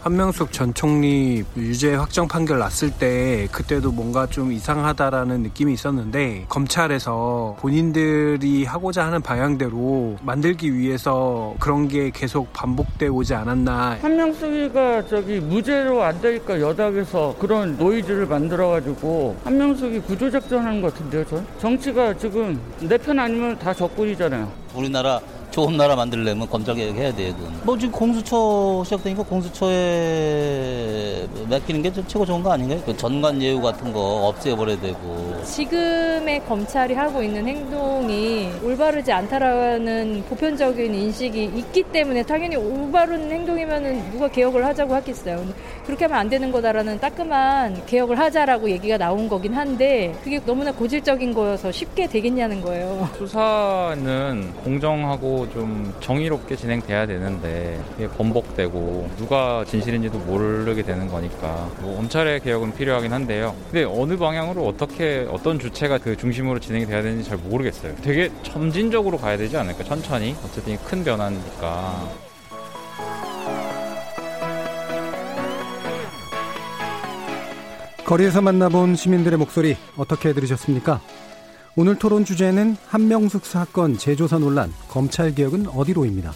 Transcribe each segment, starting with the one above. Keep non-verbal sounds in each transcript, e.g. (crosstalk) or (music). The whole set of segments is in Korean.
한명숙 전 총리 유죄 확정 판결 났을 때 그때도 뭔가 좀 이상하다라는 느낌이 있었는데 검찰에서 본인들이 하고자 하는 방향대로 만들기 위해서 그런 게 계속 반복돼 오지 않았나. 한명숙이가 저기 무죄로 안 되니까 여당에서 그런 노이즈를 만들어가지고 한명숙이 구조작전하는 것 같은데요, 전? 정치가 지금 내 편 아니면 다 적군이잖아요. 우리나라 좋은 나라 만들려면 검찰 개혁 해야 되거든. 뭐 지금 공수처 시작되니까 공수처에 맡기는 게 최고 좋은 거 아닌가요? 그 전관 예우 같은 거 없애버려야 되고. 지금의 검찰이 하고 있는 행동이 올바르지 않다라는 보편적인 인식이 있기 때문에 당연히 올바른 행동이면은 누가 개혁을 하자고 하겠어요. 그렇게 하면 안 되는 거다라는 따끔한 개혁을 하자라고 얘기가 나온 거긴 한데 그게 너무나 고질적인 거여서 쉽게 되겠냐는 거예요. 수사는 공정하고 좀 정의롭게 진행돼야 되는데 이게 번복되고 누가 진실인지도 모르게 되는 거니까 뭐 검찰의 개혁은 필요하긴 한데요. 근데 어느 방향으로 어떻게 어떤 주체가 그 중심으로 진행이 돼야 되는지 잘 모르겠어요. 되게 점진적으로 가야 되지 않을까? 천천히 어쨌든 큰 변화니까. 거리에서 만나본 시민들의 목소리 어떻게 들으셨습니까? 오늘 토론 주제는 한명숙 사건 재조사 논란, 검찰 개혁은 어디로입니다.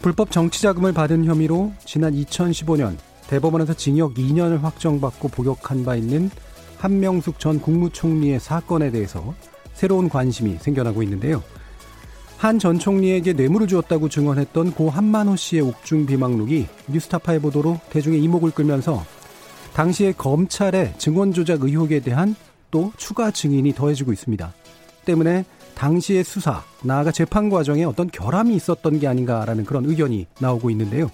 불법 정치 자금을 받은 혐의로 지난 2015년 대법원에서 징역 2년을 확정받고 복역한 바 있는 한명숙 전 국무총리의 사건에 대해서 새로운 관심이 생겨나고 있는데요. 한 전 총리에게 뇌물을 주었다고 증언했던 고 한만호 씨의 옥중 비망록이 뉴스타파의 보도로 대중의 이목을 끌면서 당시의 검찰의 증언 조작 의혹에 대한 또 추가 증인이 더해지고 있습니다. 때문에 당시의 수사, 나아가 재판 과정에 어떤 결함이 있었던 게 아닌가라는 그런 의견이 나오고 있는데요.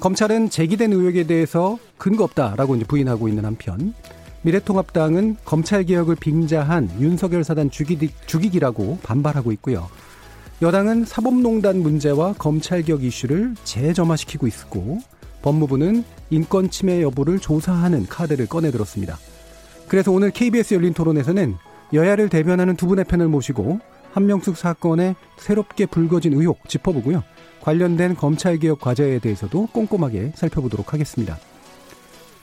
검찰은 제기된 의혹에 대해서 근거 없다라고 이제 부인하고 있는 한편 미래통합당은 검찰 개혁을 빙자한 윤석열 사단 죽이기, 죽이기라고 반발하고 있고요. 여당은 사법농단 문제와 검찰 개혁 이슈를 재점화시키고 있고 법무부는 인권 침해 여부를 조사하는 카드를 꺼내들었습니다. 그래서 오늘 KBS 열린 토론에서는 여야를 대변하는 두 분의 편을 모시고 한명숙 사건에 새롭게 불거진 의혹 짚어보고요. 관련된 검찰개혁 과제에 대해서도 꼼꼼하게 살펴보도록 하겠습니다.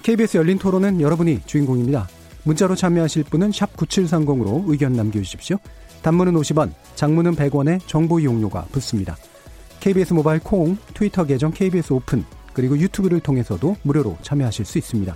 KBS 열린 토론은 여러분이 주인공입니다. 문자로 참여하실 분은 9730으로 의견 남겨주십시오. 단문은 50원, 장문은 100원의 정보 이용료가 붙습니다. KBS 모바일 콩, 트위터 계정 KBS 오픈, 그리고 유튜브를 통해서도 무료로 참여하실 수 있습니다.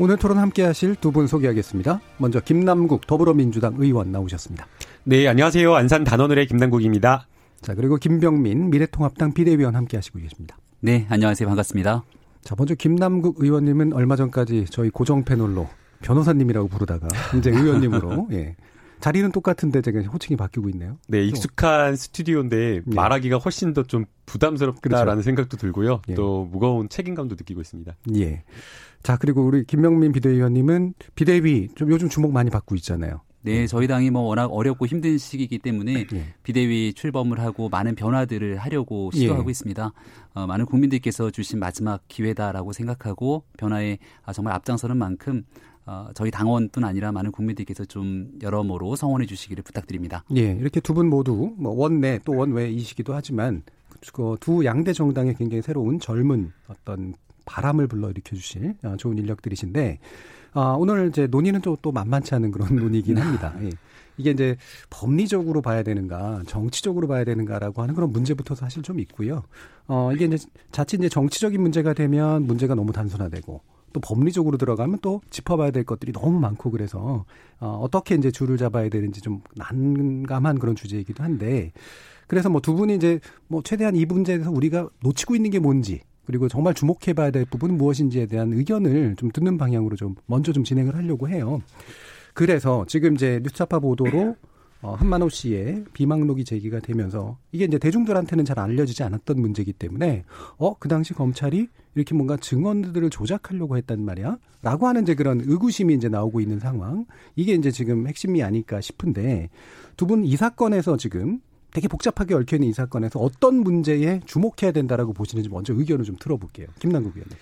오늘 토론 함께 하실 두 분 소개하겠습니다. 먼저 김남국 더불어민주당 의원 나오셨습니다. 네, 안녕하세요. 안산 단원을의 김남국입니다. 자, 그리고 김병민 미래통합당 비대위원 함께 하시고 계십니다. 네, 안녕하세요. 반갑습니다. 자, 먼저 김남국 의원님은 얼마 전까지 저희 고정 패널로 변호사님이라고 부르다가 이제 의원님으로 (laughs) 예. 자리는 똑같은데 제가 호칭이 바뀌고 있네요. 네, 익숙한 스튜디오인데 예. 말하기가 훨씬 더 좀 부담스럽다라는 그렇죠. 생각도 들고요. 예. 또 무거운 책임감도 느끼고 있습니다. 예. 자, 그리고 우리 김명민 비대위원님은 비대위 좀 요즘 주목 많이 받고 있잖아요. 네, 저희 당이 뭐 워낙 어렵고 힘든 시기이기 때문에 예. 비대위 출범을 하고 많은 변화들을 하려고 시도하고 예. 있습니다. 어, 많은 국민들께서 주신 마지막 기회다라고 생각하고 변화에 아, 정말 앞장서는 만큼 어, 저희 당원뿐 아니라 많은 국민들께서 좀 여러모로 성원해 주시기를 부탁드립니다. 예, 이렇게 두 분 모두 뭐 원내 또 원외이시기도 하지만 그 두 양대 정당의 굉장히 새로운 젊은 어떤 바람을 불러일으켜 주실 어, 좋은 인력들이신데 아, 오늘 이제 논의는 또, 또 만만치 않은 그런 (laughs) 논의긴 네. 합니다. 예. 이게 이제 법리적으로 봐야 되는가, 정치적으로 봐야 되는가라고 하는 그런 문제부터 사실 좀 있고요. 어, 이게 이제 자칫 이제 정치적인 문제가 되면 문제가 너무 단순화되고 또 법리적으로 들어가면 또 짚어봐야 될 것들이 너무 많고 그래서 어, 어떻게 이제 줄을 잡아야 되는지 좀 난감한 그런 주제이기도 한데 그래서 뭐 두 분이 이제 뭐 최대한 이 문제에서 우리가 놓치고 있는 게 뭔지 그리고 정말 주목해봐야 될 부분은 무엇인지에 대한 의견을 좀 듣는 방향으로 좀 먼저 좀 진행을 하려고 해요. 그래서 지금 이제 뉴스타파 보도로 어, 한만호 씨의 비망록이 제기가 되면서 이게 이제 대중들한테는 잘 알려지지 않았던 문제이기 때문에 어, 그 당시 검찰이 이렇게 뭔가 증언들을 조작하려고 했단 말이야? 라고 하는 이제 그런 의구심이 이제 나오고 있는 상황. 이게 이제 지금 핵심이 아닐까 싶은데 두 분 이 사건에서 지금 되게 복잡하게 얽혀있는 이 사건에서 어떤 문제에 주목해야 된다라고 보시는지 먼저 의견을 좀 들어볼게요. 김남국 의원님.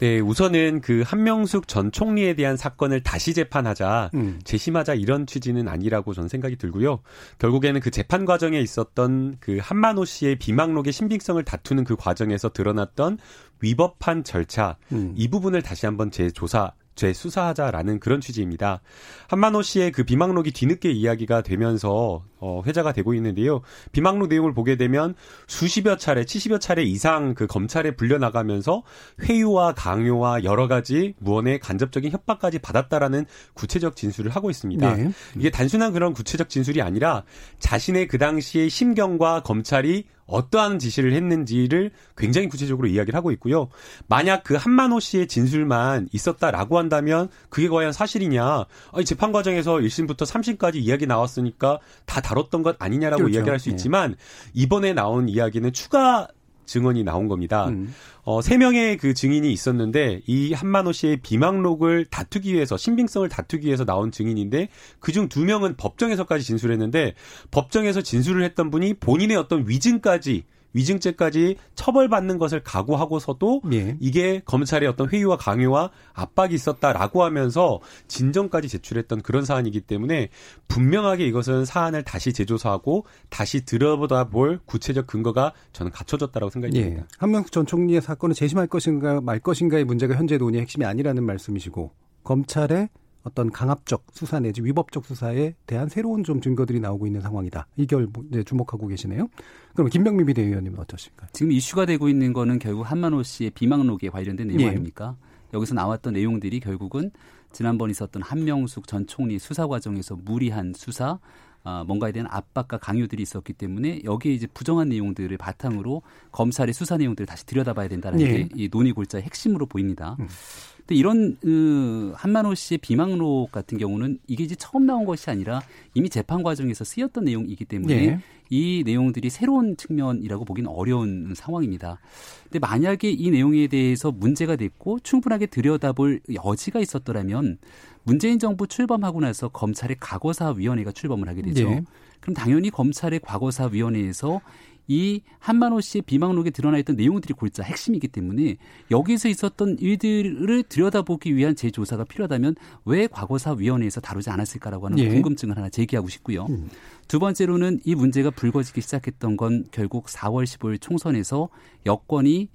네, 우선은 그 한명숙 전 총리에 대한 사건을 다시 재판하자, 음. 재심하자 이런 취지는 아니라고 저는 생각이 들고요. 결국에는 그 재판 과정에 있었던 그 한만호 씨의 비망록의 신빙성을 다투는 그 과정에서 드러났던 위법한 절차, 음. 이 부분을 다시 한번 재조사 재수사하자라는 그런 취지입니다. 한만호 씨의 그 비망록이 뒤늦게 이야기가 되면서 어, 회자가 되고 있는데요. 비망록 내용을 보게 되면 수십여 차례, 칠십여 차례 이상 그 검찰에 불려나가면서 회유와 강요와 여러 가지 무언의 간접적인 협박까지 받았다라는 구체적 진술을 하고 있습니다. 네. 이게 단순한 그런 구체적 진술이 아니라 자신의 그 당시의 심경과 검찰이 어떠한 지시를 했는지를 굉장히 구체적으로 이야기를 하고 있고요. 만약 그 한만호 씨의 진술만 있었다라고 한다면 그게 과연 사실이냐? 아니 재판 과정에서 1심부터 3심까지 이야기 나왔으니까 다 다뤘던 것 아니냐라고 그렇죠. 이야기할 수 네. 있지만 이번에 나온 이야기는 추가 증언이 나온 겁니다. 음. 어, 세 명의 그 증인이 있었는데 이 한만호 씨의 비망록을 다투기 위해서 신빙성을 다투기 위해서 나온 증인인데 그중 두 명은 법정에서까지 진술했는데 법정에서 진술을 했던 분이 본인의 어떤 위증까지 위증죄까지 처벌받는 것을 각오하고서도 예. 이게 검찰의 어떤 회유와 강요와 압박이 있었다라고 하면서 진정까지 제출했던 그런 사안이기 때문에 분명하게 이것은 사안을 다시 재조사하고 다시 들어보다 볼 구체적 근거가 저는 갖춰졌다고 생각이 예. 듭니다. 예. 한명숙 전 총리의 사건을 재심할 것인가 말 것인가의 문제가 현재 논의의 핵심이 아니라는 말씀이시고 검찰의 어떤 강압적 수사 내지 위법적 수사에 대한 새로운 좀 증거들이 나오고 있는 상황이다. 이걸 주목하고 계시네요. 그럼 김병민 비대위원님은 어떠신가요? 지금 이슈가 되고 있는 거는 결국 한만호 씨의 비망록에 관련된 내용 예. 아닙니까? 여기서 나왔던 내용들이 결국은 지난번 있었던 한명숙 전 총리 수사 과정에서 무리한 수사, 아, 뭔가에 대한 압박과 강요들이 있었기 때문에 여기에 이제 부정한 내용들을 바탕으로 검찰의 수사 내용들을 다시 들여다봐야 된다는 예. 게이 논의 골자의 핵심으로 보입니다. 음. 근데 이런 그 한만호 씨의 비망록 같은 경우는 이게 이제 처음 나온 것이 아니라 이미 재판 과정에서 쓰였던 내용이기 때문에 네. 이 내용들이 새로운 측면이라고 보기는 어려운 상황입니다. 근데 만약에 이 내용에 대해서 문제가 됐고 충분하게 들여다볼 여지가 있었더라면 문재인 정부 출범하고 나서 검찰의 과거사위원회가 출범을 하게 되죠. 네. 그럼 당연히 검찰의 과거사위원회에서 이 한만호 씨의 비망록에 드러나 있던 내용들이 골자 핵심이기 때문에 여기서 있었던 일들을 들여다보기 위한 재조사가 필요하다면 왜 과거사위원회에서 다루지 않았을까라고 하는 예. 궁금증을 하나 제기하고 싶고요. 음. 두 번째로는 이 문제가 불거지기 시작했던 건 결국 4월 15일 총선에서 여권이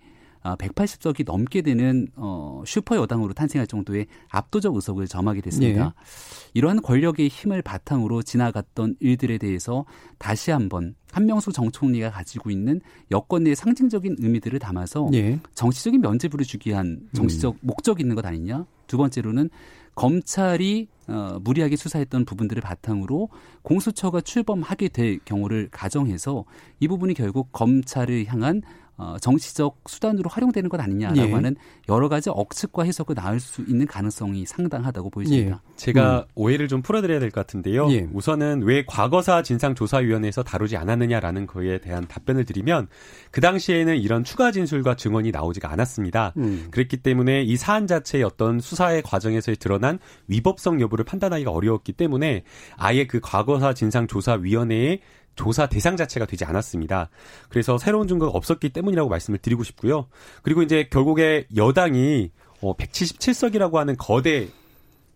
180석이 아, 넘게 되는 어 슈퍼 여당으로 탄생할 정도의 압도적 의석을 점하게 됐습니다. 네. 이러한 권력의 힘을 바탕으로 지나갔던 일들에 대해서 다시 한번 한명수 정 총리가 가지고 있는 여권 내 상징적인 의미들을 담아서 네. 정치적인 면죄부를 주기 위한 정치적 음. 목적이 있는 것 아니냐? 두 번째로는 검찰이 어, 무리하게 수사했던 부분들을 바탕으로 공수처가 출범하게 될 경우를 가정해서 이 부분이 결국 검찰을 향한 어, 정치적 수단으로 활용되는 것 아니냐라고 예. 하는 여러 가지 억측과 해석을 나올 수 있는 가능성이 상당하다고 보여집니다. 예. 제가 음. 오해를 좀 풀어드려야 될 것 같은데요. 예. 우선은 왜 과거사 진상조사위원회에서 다루지 않았느냐라는 거에 대한 답변을 드리면 그 당시에는 이런 추가 진술과 증언이 나오지가 않았습니다. 음. 그랬기 때문에 이 사안 자체의 어떤 수사의 과정에서 드러난 위법성 여부를 판단하기가 어려웠기 때문에 아예 그 과거사 진상조사위원회에 조사 대상 자체가 되지 않았습니다. 그래서 새로운 증거가 없었기 때문이라고 말씀을 드리고 싶고요. 그리고 이제 결국에 여당이 어 177석이라고 하는 거대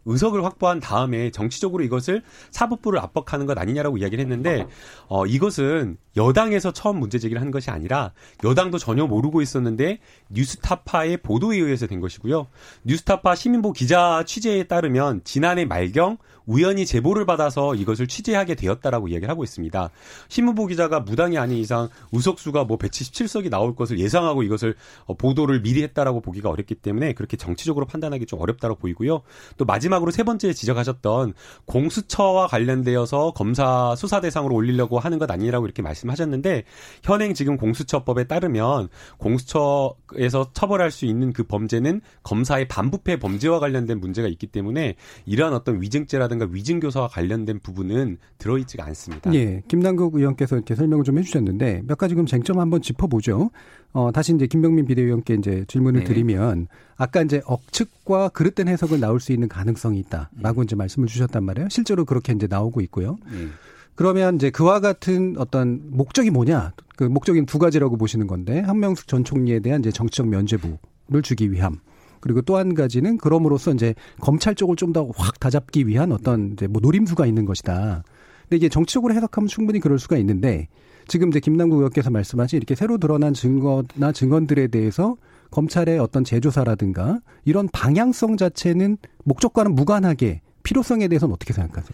의석을 확보한 다음에 정치적으로 이것을 사법부를 압박하는 것 아니냐라고 이야기를 했는데 어 이것은 여당에서 처음 문제 제기를 한 것이 아니라 여당도 전혀 모르고 있었는데 뉴스타파의 보도에 의해서 된 것이고요. 뉴스타파 시민보 기자 취재에 따르면 지난해 말경 우연히 제보를 받아서 이것을 취재하게 되었다라고 이야기를 하고 있습니다. 신문보 기자가 무당이 아닌 이상 우석수가 뭐 177석이 나올 것을 예상하고 이것을 어, 보도를 미리 했다라고 보기가 어렵기 때문에 그렇게 정치적으로 판단하기 좀 어렵다고 보이고요. 또 마지막 마지막으로 세 번째 지적하셨던 공수처와 관련되어서 검사 수사 대상으로 올리려고 하는 것 아니라고 이렇게 말씀하셨는데 현행 지금 공수처법에 따르면 공수처에서 처벌할 수 있는 그 범죄는 검사의 반부패 범죄와 관련된 문제가 있기 때문에 이러한 어떤 위증죄라든가 위증교사와 관련된 부분은 들어있지가 않습니다. 예, 김남국 의원께서 이렇게 설명을 좀 해주셨는데 몇 가지 그럼 쟁점 한번 짚어보죠. 어, 다시 이제 김병민 비대위원께 이제 질문을 네. 드리면 아까 이제 억측과 그릇된 해석을 나올 수 있는 가능성이 있다라고 음. 이제 말씀을 주셨단 말이에요. 실제로 그렇게 이제 나오고 있고요. 네. 그러면 이제 그와 같은 어떤 목적이 뭐냐? 그 목적인 두 가지라고 보시는 건데 한명숙 전 총리에 대한 이제 정치적 면죄부를 주기 위함. 그리고 또 한 가지는 그럼으로써 이제 검찰 쪽을 좀 더 확 다잡기 위한 어떤 이제 뭐 노림수가 있는 것이다. 근데 이게 정치적으로 해석하면 충분히 그럴 수가 있는데 지금 이제 김남국 의원께서 말씀하신 이렇게 새로 드러난 증거나 증언들에 대해서 검찰의 어떤 재조사라든가 이런 방향성 자체는 목적과는 무관하게 필요성에 대해서는 어떻게 생각하세요?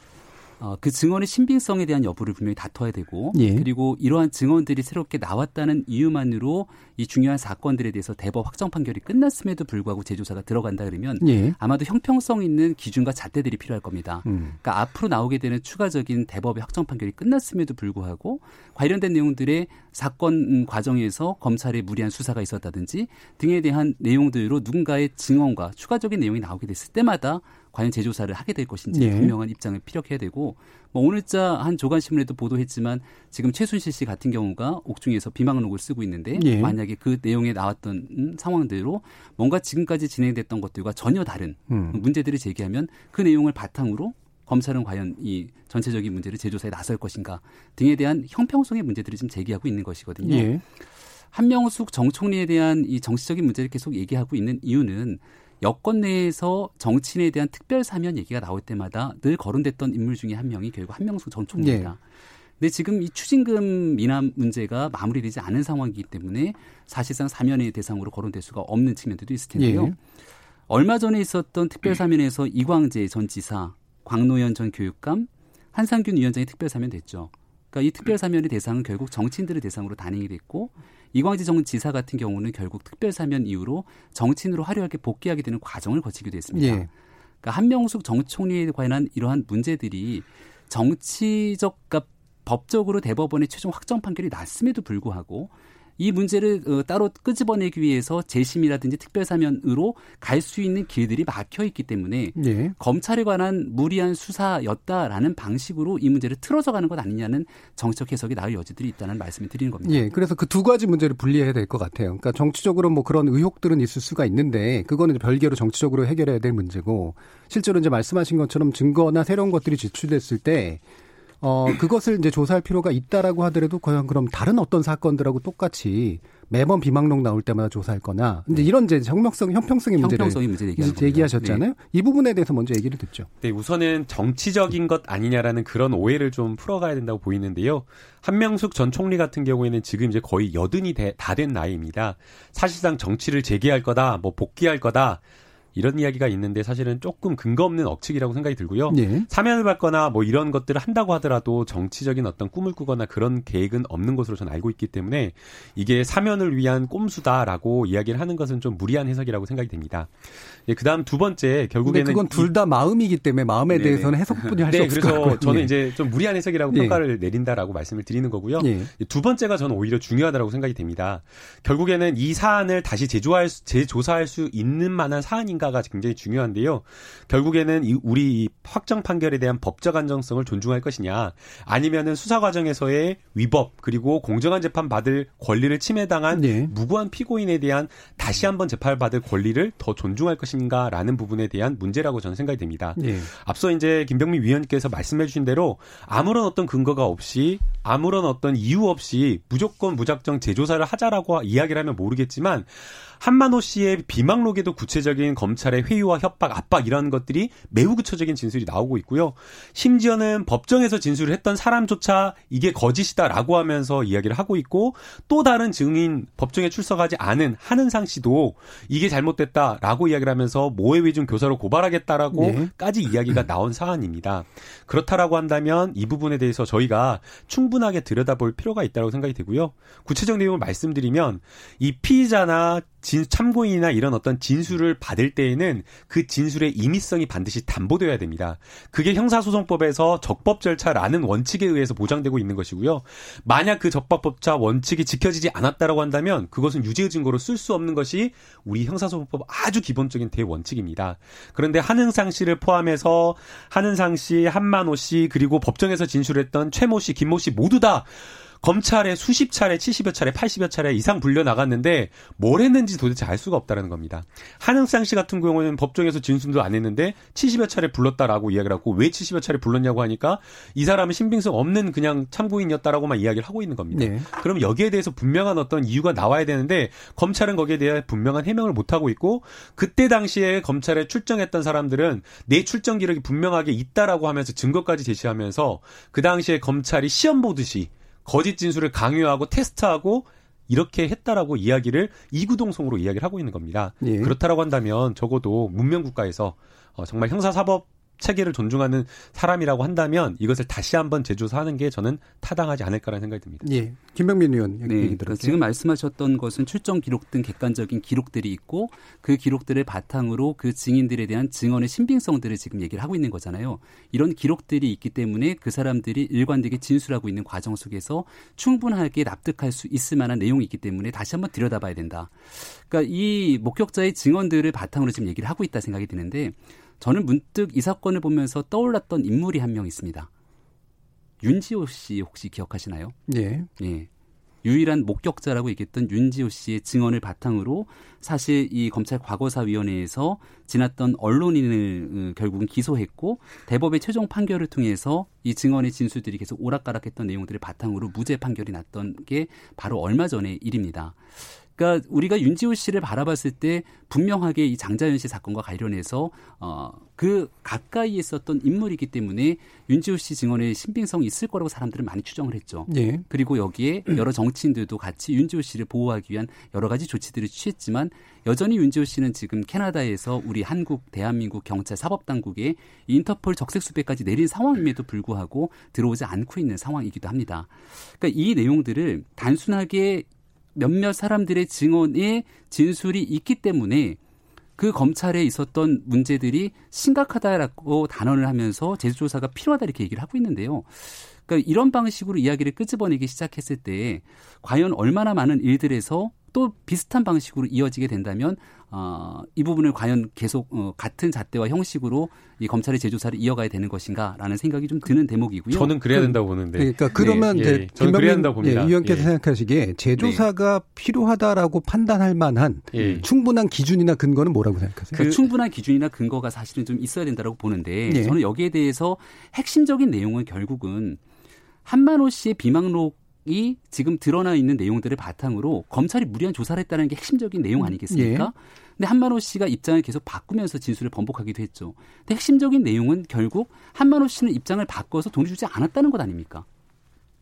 어, 그 증언의 신빙성에 대한 여부를 분명히 다퉈야 되고 예. 그리고 이러한 증언들이 새롭게 나왔다는 이유만으로 이 중요한 사건들에 대해서 대법 확정 판결이 끝났음에도 불구하고 재조사가 들어간다 그러면 예. 아마도 형평성 있는 기준과 잣대들이 필요할 겁니다. 음. 그러니까 앞으로 나오게 되는 추가적인 대법의 확정 판결이 끝났음에도 불구하고 관련된 내용들의 사건 과정에서 검찰의 무리한 수사가 있었다든지 등에 대한 내용들로 누군가의 증언과 추가적인 내용이 나오게 됐을 때마다 과연 재조사를 하게 될 것인지 예. 분명한 입장을 피력해야 되고 뭐 오늘자 한 조간신문에도 보도했지만 지금 최순실 씨 같은 경우가 옥중에서 비망록을 쓰고 있는데 예. 만약에 그 내용에 나왔던 음, 상황대로 뭔가 지금까지 진행됐던 것들과 전혀 다른 음. 문제들을 제기하면 그 내용을 바탕으로 검찰은 과연 이 전체적인 문제를 재조사에 나설 것인가 등에 대한 형평성의 문제들을 지금 제기하고 있는 것이거든요. 예. 한명숙 정 총리에 대한 이 정치적인 문제를 계속 얘기하고 있는 이유는 여권 내에서 정치인에 대한 특별 사면 얘기가 나올 때마다 늘 거론됐던 인물 중에 한 명이 결국 한명숙 전 총리입니다. 네. 근데 지금 이 추징금 미납 문제가 마무리되지 않은 상황이기 때문에 사실상 사면의 대상으로 거론될 수가 없는 측면들도 있을 텐데요. 예. 얼마 전에 있었던 특별 사면에서 이광재 전 지사, 광노현 전 교육감, 한상균 위원장이 특별 사면됐죠. 그러니까 이 특별 사면의 대상은 결국 정치인들을 대상으로 단행이 됐고 이광재 전 지사 같은 경우는 결국 특별 사면 이후로 정치인으로 화려하게 복귀하게 되는 과정을 거치기도 했습니다. 예. 그러니까 한명숙 정 총리에 관한 이러한 문제들이 정치적, 그러니까 법적으로 대법원의 최종 확정 판결이 났음에도 불구하고 이 문제를 어, 따로 끄집어내기 위해서 재심이라든지 특별사면으로 갈 수 있는 길들이 막혀 있기 때문에 네. 검찰에 관한 무리한 수사였다라는 방식으로 이 문제를 틀어져 가는 것 아니냐는 정치적 해석이 나올 여지들이 있다는 말씀을 드리는 겁니다. 예, 그래서 그 두 가지 문제를 분리해야 될 것 같아요. 그러니까 정치적으로 뭐 그런 의혹들은 있을 수가 있는데 그거는 별개로 정치적으로 해결해야 될 문제고 실제로 이제 말씀하신 것처럼 증거나 새로운 것들이 지출됐을 때 어, 그것을 이제 조사할 필요가 있다라고 하더라도 과연 그럼 다른 어떤 사건들하고 똑같이 매번 비망록 나올 때마다 조사할 거나 이제 네. 이런 이제 정명성 형평성의 문제를 형평성의 문제 얘기하셨잖아요. 네. 이 부분에 대해서 먼저 얘기를 듣죠. 네, 우선은 정치적인 것 아니냐라는 그런 오해를 좀 풀어가야 된다고 보이는데요. 한명숙 전 총리 같은 경우에는 지금 이제 거의 여든이 다 된 나이입니다. 사실상 정치를 재개할 거다, 뭐 복귀할 거다. 이런 이야기가 있는데 사실은 조금 근거 없는 억측이라고 생각이 들고요. 예. 사면을 받거나 뭐 이런 것들을 한다고 하더라도 정치적인 어떤 꿈을 꾸거나 그런 계획은 없는 것으로 저는 알고 있기 때문에 이게 사면을 위한 꼼수다라고 이야기를 하는 것은 좀 무리한 해석이라고 생각이 됩니다. 예, 그다음 두 번째 결국에는 그건 둘 다 마음이기 때문에 마음에 네네. 대해서는 해석뿐이 할수 네, 없을 그래서. 저는 예. 이제 좀 무리한 해석이라고 예. 평가를 내린다라고 말씀을 드리는 거고요. 예. 두 번째가 저는 오히려 중요하다고 생각이 됩니다. 결국에는 이 사안을 다시 재조할 재조사할 수 있는 만한 사안인가 하나가 굉장히 중요한데요. 결국에는 이 우리 확정 판결에 대한 법적 안정성을 존중할 것이냐, 아니면은 수사 과정에서의 위법 그리고 공정한 재판 받을 권리를 침해당한 네. 무고한 피고인에 대한 다시 한번 재판을 받을 권리를 더 존중할 것인가라는 부분에 대한 문제라고 저는 생각이 됩니다. 네. 앞서 이제 김병민 위원께서 말씀해 주신 대로 아무런 어떤 근거가 없이 아무런 어떤 이유 없이 무조건 무작정 재조사를 하자라고 이야기를 하면 모르겠지만 한만호 씨의 비망록에도 구체적인 검찰의 회유와 협박, 압박 이런 것들이 매우 구체적인 진술이 나오고 있고요. 심지어는 법정에서 진술을 했던 사람조차 이게 거짓이다라고 하면서 이야기를 하고 있고 또 다른 증인 법정에 출석하지 않은 한은상 씨도 이게 잘못됐다라고 이야기를 하면서 모해 위중 교사로 고발하겠다라고까지 네. 이야기가 나온 사안입니다. 그렇다라고 한다면 이 부분에 대해서 저희가 충분하게 들여다볼 필요가 있다고 생각이 되고요. 구체적 내용을 말씀드리면 이 피의자나 진, 참고인이나 이런 어떤 진술을 받을 때에는 그 진술의 임의성이 반드시 담보되어야 됩니다. 그게 형사소송법에서 적법 절차라는 원칙에 의해서 보장되고 있는 것이고요. 만약 그 적법 절차 원칙이 지켜지지 않았다라고 한다면 그것은 유죄 증거로 쓸 수 없는 것이 우리 형사소송법 아주 기본적인 대원칙입니다. 그런데 한흥상 씨를 포함해서 한흥상 씨, 한만호 씨 그리고 법정에서 진술했던 최모 씨, 김모 씨 모두 다 검찰에 수십 차례, 70여 차례, 80여 차례 이상 불려 나갔는데 뭘 했는지 도대체 알 수가 없다는 겁니다. 한흥상 씨 같은 경우는 법정에서 진술도 안 했는데 70여 차례 불렀다라고 이야기를 하고 왜 70여 차례 불렀냐고 하니까 이 사람은 신빙성 없는 그냥 참고인이었다라고만 이야기를 하고 있는 겁니다. 네. 그럼 여기에 대해서 분명한 어떤 이유가 나와야 되는데 검찰은 거기에 대해 분명한 해명을 못 하고 있고 그때 당시에 검찰에 출정했던 사람들은 내 출정 기록이 분명하게 있다라고 하면서 증거까지 제시하면서 그 당시에 검찰이 시험 보듯이 거짓 진술을 강요하고 테스트하고 이렇게 했다라고 이야기를 이구동성으로 이야기를 하고 있는 겁니다. 예. 그렇다라고 한다면 적어도 문명 국가에서 어, 정말 형사사법 체계를 존중하는 사람이라고 한다면 이것을 다시 한번 재조사하는 게 저는 타당하지 않을까라는 생각이 듭니다. 예. 김병민 의원 네. 그러니까 지금 말씀하셨던 것은 출정 기록 등 객관적인 기록들이 있고 그 기록들을 바탕으로 그 증인들에 대한 증언의 신빙성들을 지금 얘기를 하고 있는 거잖아요. 이런 기록들이 있기 때문에 그 사람들이 일관되게 진술하고 있는 과정 속에서 충분하게 납득할 수 있을 만한 내용이 있기 때문에 다시 한번 들여다봐야 된다. 그러니까 이 목격자의 증언들을 바탕으로 지금 얘기를 하고 있다 생각이 드는데 저는 문득 이 사건을 보면서 떠올랐던 인물이 한 명 있습니다. 윤지호 씨 혹시 기억하시나요? 예. 예. 유일한 목격자라고 얘기했던 윤지호 씨의 증언을 바탕으로 사실 이 검찰 과거사위원회에서 지났던 언론인을 어, 결국은 기소했고 대법의 최종 판결을 통해서 이 증언의 진술들이 계속 오락가락했던 내용들을 바탕으로 무죄 판결이 났던 게 바로 얼마 전의 일입니다. 그러니까 우리가 윤지호 씨를 바라봤을 때 분명하게 이 장자연 씨 사건과 관련해서 어, 그 가까이에 있었던 인물이기 때문에 윤지호 씨 증언에 신빙성이 있을 거라고 사람들은 많이 추정을 했죠. 예. 그리고 여기에 여러 정치인들도 같이 윤지호 씨를 보호하기 위한 여러 가지 조치들을 취했지만 여전히 윤지호 씨는 지금 캐나다에서 우리 한국 대한민국 경찰 사법당국에 인터폴 적색 수배까지 내린 상황임에도 불구하고 들어오지 않고 있는 상황이기도 합니다. 그러니까 이 내용들을 단순하게 몇몇 사람들의 증언에 진술이 있기 때문에 그 검찰에 있었던 문제들이 심각하다라고 단언을 하면서 제주조사가 필요하다 이렇게 얘기를 하고 있는데요. 그러니까 이런 방식으로 이야기를 끄집어내기 시작했을 때 과연 얼마나 많은 일들에서 또 비슷한 방식으로 이어지게 된다면 어, 이 부분을 과연 계속 어, 같은 잣대와 형식으로 이 검찰의 재조사를 이어가야 되는 것인가라는 생각이 좀 드는 대목이고요. 저는 그래야 그 된다고 보는데. 그러니까 그러면 네, 이제 예, 저는 그래야 된다고 봅니다. 예, 의원께서 예. 생각하시기에 재조사가 네. 필요하다라고 판단할 만한 예. 충분한 기준이나 근거는 뭐라고 생각하세요? 그 충분한 기준이나 근거가 사실은 좀 있어야 된다고 보는데 예. 저는 여기에 대해서 핵심적인 내용은 결국은 한만호 씨의 비망록 이 지금 드러나 있는 내용들을 바탕으로 검찰이 무리한 조사를 했다는 게 핵심적인 내용 아니겠습니까? 예. 근데 한만호 씨가 입장을 계속 바꾸면서 진술을 번복하기도 했죠. 근데 핵심적인 내용은 결국 한만호 씨는 입장을 바꿔서 돈을 주지 않았다는 것 아닙니까?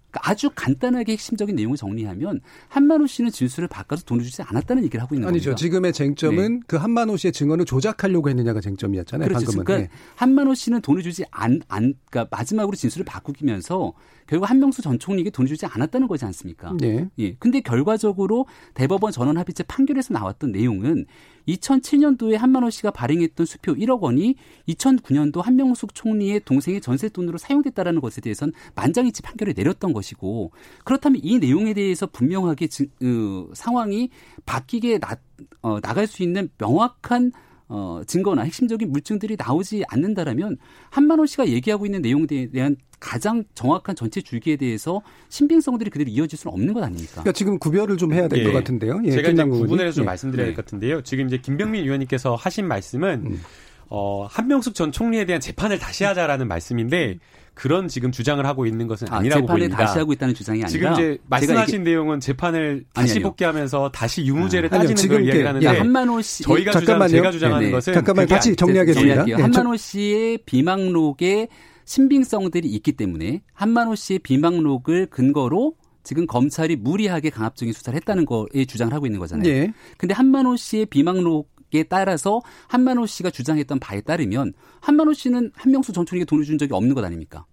그러니까 아주 간단하게 핵심적인 내용을 정리하면 한만호 씨는 진술을 바꿔서 돈을 주지 않았다는 얘기를 하고 있는 아니죠. 겁니다. 지금의 쟁점은 네. 그 한만호 씨의 증언을 조작하려고 했느냐가 쟁점이었잖아요. 그렇죠. 방금은. 그러니까 네. 한만호 씨는 돈을 주지 안, 안, 그러니까 마지막으로 진술을 바꾸면서 결국 한명수 전 총리에게 돈을 주지 않았다는 거지 않습니까? 네. 예. 근데 결과적으로 대법원 전원 합의체 판결에서 나왔던 내용은 2007년도에 한만호 씨가 발행했던 수표 1억 원이 2009년도 한명숙 총리의 동생의 전세 돈으로 사용됐다라는 것에 대해서는 만장일치 판결을 내렸던 것이고 그렇다면 이 내용에 대해서 분명하게 지, 어, 상황이 바뀌게 나, 어, 나갈 수 있는 명확한 어, 증거나 핵심적인 물증들이 나오지 않는다라면 한만호 씨가 얘기하고 있는 내용에 대한 가장 정확한 전체 줄기에 대해서 신빙성들이 그대로 이어질 수는 없는 것 아닙니까? 그러니까 지금 구별을 좀 해야 될것 예. 같은데요. 예, 제가 이제 구분해서 좀 예. 말씀드려야 될 것 같은데요. 지금 이제 김병민 의원님께서 하신 말씀은 음. 어, 한명숙 전 총리에 대한 재판을 다시 하자라는 말씀인데 그런 지금 주장을 하고 있는 것은 아, 아니라고 재판을 보입니다. 다시 하고 있다는 주장이 아니라 지금 이제 말씀하신 내용은 재판을 다시 아니, 복귀하면서 다시 유무죄를 아, 따지는 아니요, 걸 이야기를 하는데 한만호 씨 저희가 잠깐만요. 주장, 제가 주장하는 네, 네. 것은 잠깐만 같이 정리하겠습니다. 네, 한만호 씨의 비망록에 신빙성들이 있기 때문에 한만호 씨의 비망록을 근거로 지금 검찰이 무리하게 강압적인 수사를 했다는 거에 주장을 하고 있는 거잖아요. 네. 근데 한만호 씨의 비망록 에 따라서 한만호 씨가 주장했던 바에 따르면 한만호 씨는 한명수 전 총리에게 돈을 준 적이 없는 것 아닙니까?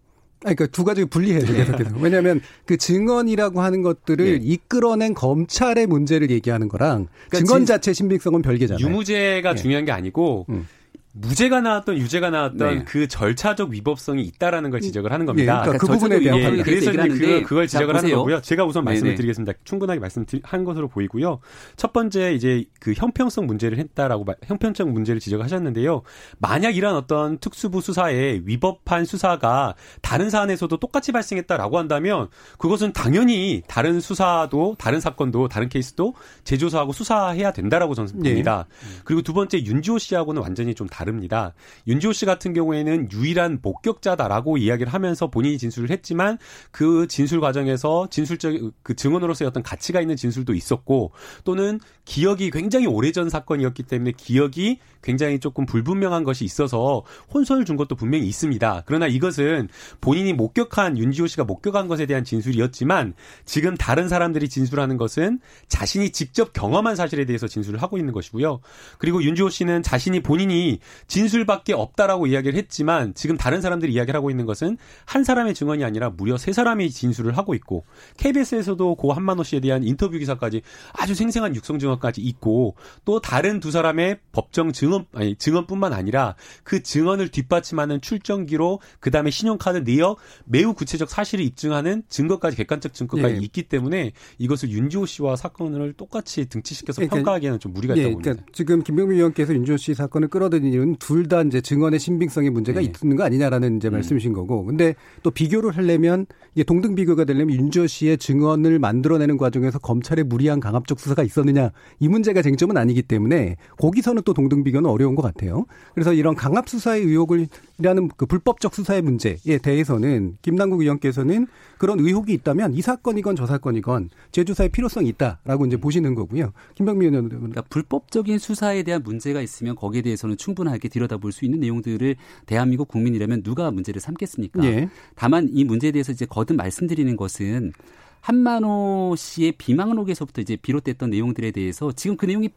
아니, 그러니까 두 가지 분리해야 돼요. 계속해서. 왜냐하면 그 증언이라고 하는 것들을 네. 이끌어낸 검찰의 문제를 얘기하는 거랑 그러니까 증언 자체 신빙성은 별개잖아요. 유무죄가 네. 중요한 게 아니고 음. 무죄가 나왔던 유죄가 나왔던 네. 그 절차적 위법성이 있다라는 걸 지적을 하는 겁니다. 예, 그러니까 그 부분에 대한 예, 그래서 이제 그, 그걸 지적을 하는 거고요. 제가 우선 말씀을 네네. 드리겠습니다. 충분하게 말씀한 것으로 보이고요. 첫 번째 이제 그 형평성 문제를 했다라고 형평성 문제를 지적하셨는데요. 만약 이런 어떤 특수부 수사에 위법한 수사가 다른 사안에서도 똑같이 발생했다라고 한다면 그것은 당연히 다른 수사도 다른 사건도 다른 케이스도 재조사하고 수사해야 된다라고 저는 봅니다. 네. 그리고 두 번째 윤지호 씨하고는 완전히 좀 다른 다릅니다. 윤지호 씨 같은 경우에는 유일한 목격자다라고 이야기를 하면서 본인이 진술을 했지만 그 진술 과정에서 진술적 그 증언으로서의 어떤 가치가 있는 진술도 있었고 또는 기억이 굉장히 오래전 사건이었기 때문에 기억이 굉장히 조금 불분명한 것이 있어서 혼선을 준 것도 분명히 있습니다. 그러나 이것은 본인이 목격한 윤지호 씨가 목격한 것에 대한 진술이었지만 지금 다른 사람들이 진술하는 것은 자신이 직접 경험한 사실에 대해서 진술을 하고 있는 것이고요. 그리고 윤지호 씨는 자신이 본인이 진술밖에 없다라고 이야기를 했지만 지금 다른 사람들이 이야기를 하고 있는 것은 한 사람의 증언이 아니라 무려 세 사람이 진술을 하고 있고 KBS에서도 고 한만호 씨에 대한 인터뷰 기사까지 아주 생생한 육성 증언까지 있고 또 다른 두 사람의 법정 증언 아니 증언뿐만 아니라 그 증언을 뒷받침하는 출정기로 그다음에 신용카드 내역 매우 구체적 사실을 입증하는 증거까지 객관적 증거까지 예. 있기 때문에 이것을 윤지호 씨와 사건을 똑같이 등치시켜서 그러니까, 평가하기에는 좀 무리가 있다고 예, 그러니까 봅니다. 지금 김병민 의원께서 윤지호 씨 사건을 끌어들인 이유는 둘 다 이제 증언의 신빙성의 문제가 네. 있는 거 아니냐라는 이제 음. 말씀이신 거고. 근데 또 비교를 하려면 이게 동등 비교가 되려면 윤지호 씨의 증언을 만들어내는 과정에서 검찰의 무리한 강압적 수사가 있었느냐 이 문제가 쟁점은 아니기 때문에 거기서는 또 동등 비교는 어려운 것 같아요. 그래서 이런 강압 수사의 의혹을이라는 그 불법적 수사의 문제에 대해서는 김남국 의원께서는 그런 의혹이 있다면 이 사건이건 저 사건이건 재조사의 필요성이 있다라고 이제 보시는 거고요. 김병민 의원은 그러니까 불법적인 수사에 대한 문제가 있으면 거기에 대해서는 충분 하게 들여다볼 수 있는 내용들을 대한민국 국민이라면 누가 문제를 삼겠습니까? 예. 다만 이 문제에 대해서 이제 거듭 말씀드리는 것은 한만호 씨의 비망록에서부터 이제 비롯됐던 내용들에 대해서 지금 그 내용이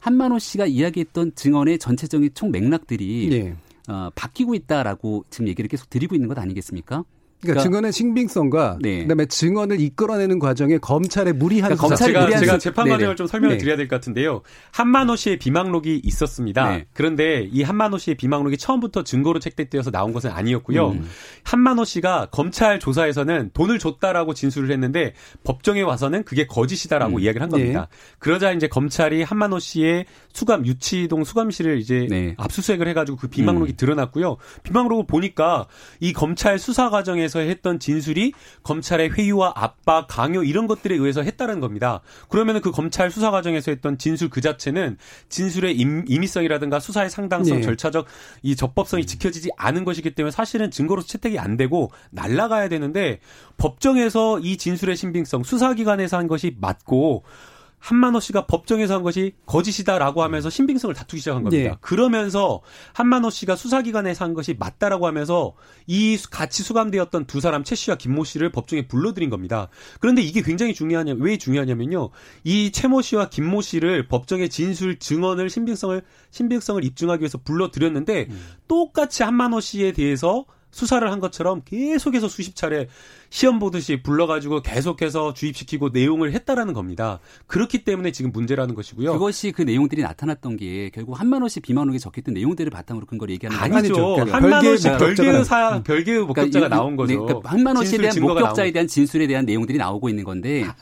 한만호 씨가 이야기했던 증언의 전체적인 총 맥락들이 예. 어, 바뀌고 있다라고 지금 얘기를 계속 드리고 있는 것 아니겠습니까? 그러니까, 그러니까 증언의 신빙성과 네. 그다음에 증언을 이끌어내는 과정에 검찰의 무리한 그러니까 검찰 제가, 무리한 제가 재판 과정을 좀 설명을 네. 드려야 될 것 같은데요. 한만호 씨의 비망록이 있었습니다. 네. 그런데 이 한만호 씨의 비망록이 처음부터 증거로 책대되어서 나온 것은 아니었고요. 음. 한만호 씨가 검찰 조사에서는 돈을 줬다라고 진술을 했는데 법정에 와서는 그게 거짓이다라고 음. 이야기를 한 겁니다. 네. 그러자 이제 검찰이 한만호 씨의 수감 유치동 수감실을 이제 네. 압수수색을 해가지고 그 비망록이 음. 드러났고요. 비망록을 보니까 이 검찰 수사 과정에 과정에서 했던 진술이 검찰의 회유와 압박, 강요 이런 것들에 의해서 했다는 겁니다. 그러면은 그 검찰 수사 과정에서 했던 진술 그 자체는 진술의 임, 임의성이라든가 수사의 상당성, 네. 절차적 이 적법성이 지켜지지 않은 것이기 때문에 사실은 증거로 채택이 안 되고 날라가야 되는데 법정에서 이 진술의 신빙성, 수사기관에서 한 것이 맞고 한만호 씨가 법정에서 한 것이 거짓이다라고 하면서 신빙성을 다투기 시작한 겁니다. 네. 그러면서 한만호 씨가 수사기관에서 한 것이 맞다라고 하면서 이 같이 수감되었던 두 사람 최 씨와 김모 씨를 법정에 불러들인 겁니다. 그런데 이게 굉장히 중요하냐 왜 중요하냐면요. 이 최 모 씨와 김모 씨를 법정의 진술 증언을 신빙성을 신빙성을 입증하기 위해서 불러들였는데 음. 똑같이 한만호 씨에 대해서 수사를 한 것처럼 계속해서 수십 차례 시험 보듯이 불러가지고 계속해서 주입시키고 내용을 했다라는 겁니다. 그렇기 때문에 지금 문제라는 것이고요. 그것이 그 내용들이 나타났던 게 결국 한만호 씨, 비만호 에 적혔던 내용들을 바탕으로 근거를 얘기하는 거 아니죠. 한만호 씨 별개의 사 별개의 목격자가 그러니까 나온 거죠. 네, 그러니까 한만호 씨에 대한 목격자에 대한 진술에 대한 내용들이 나오고 있는 건데 아,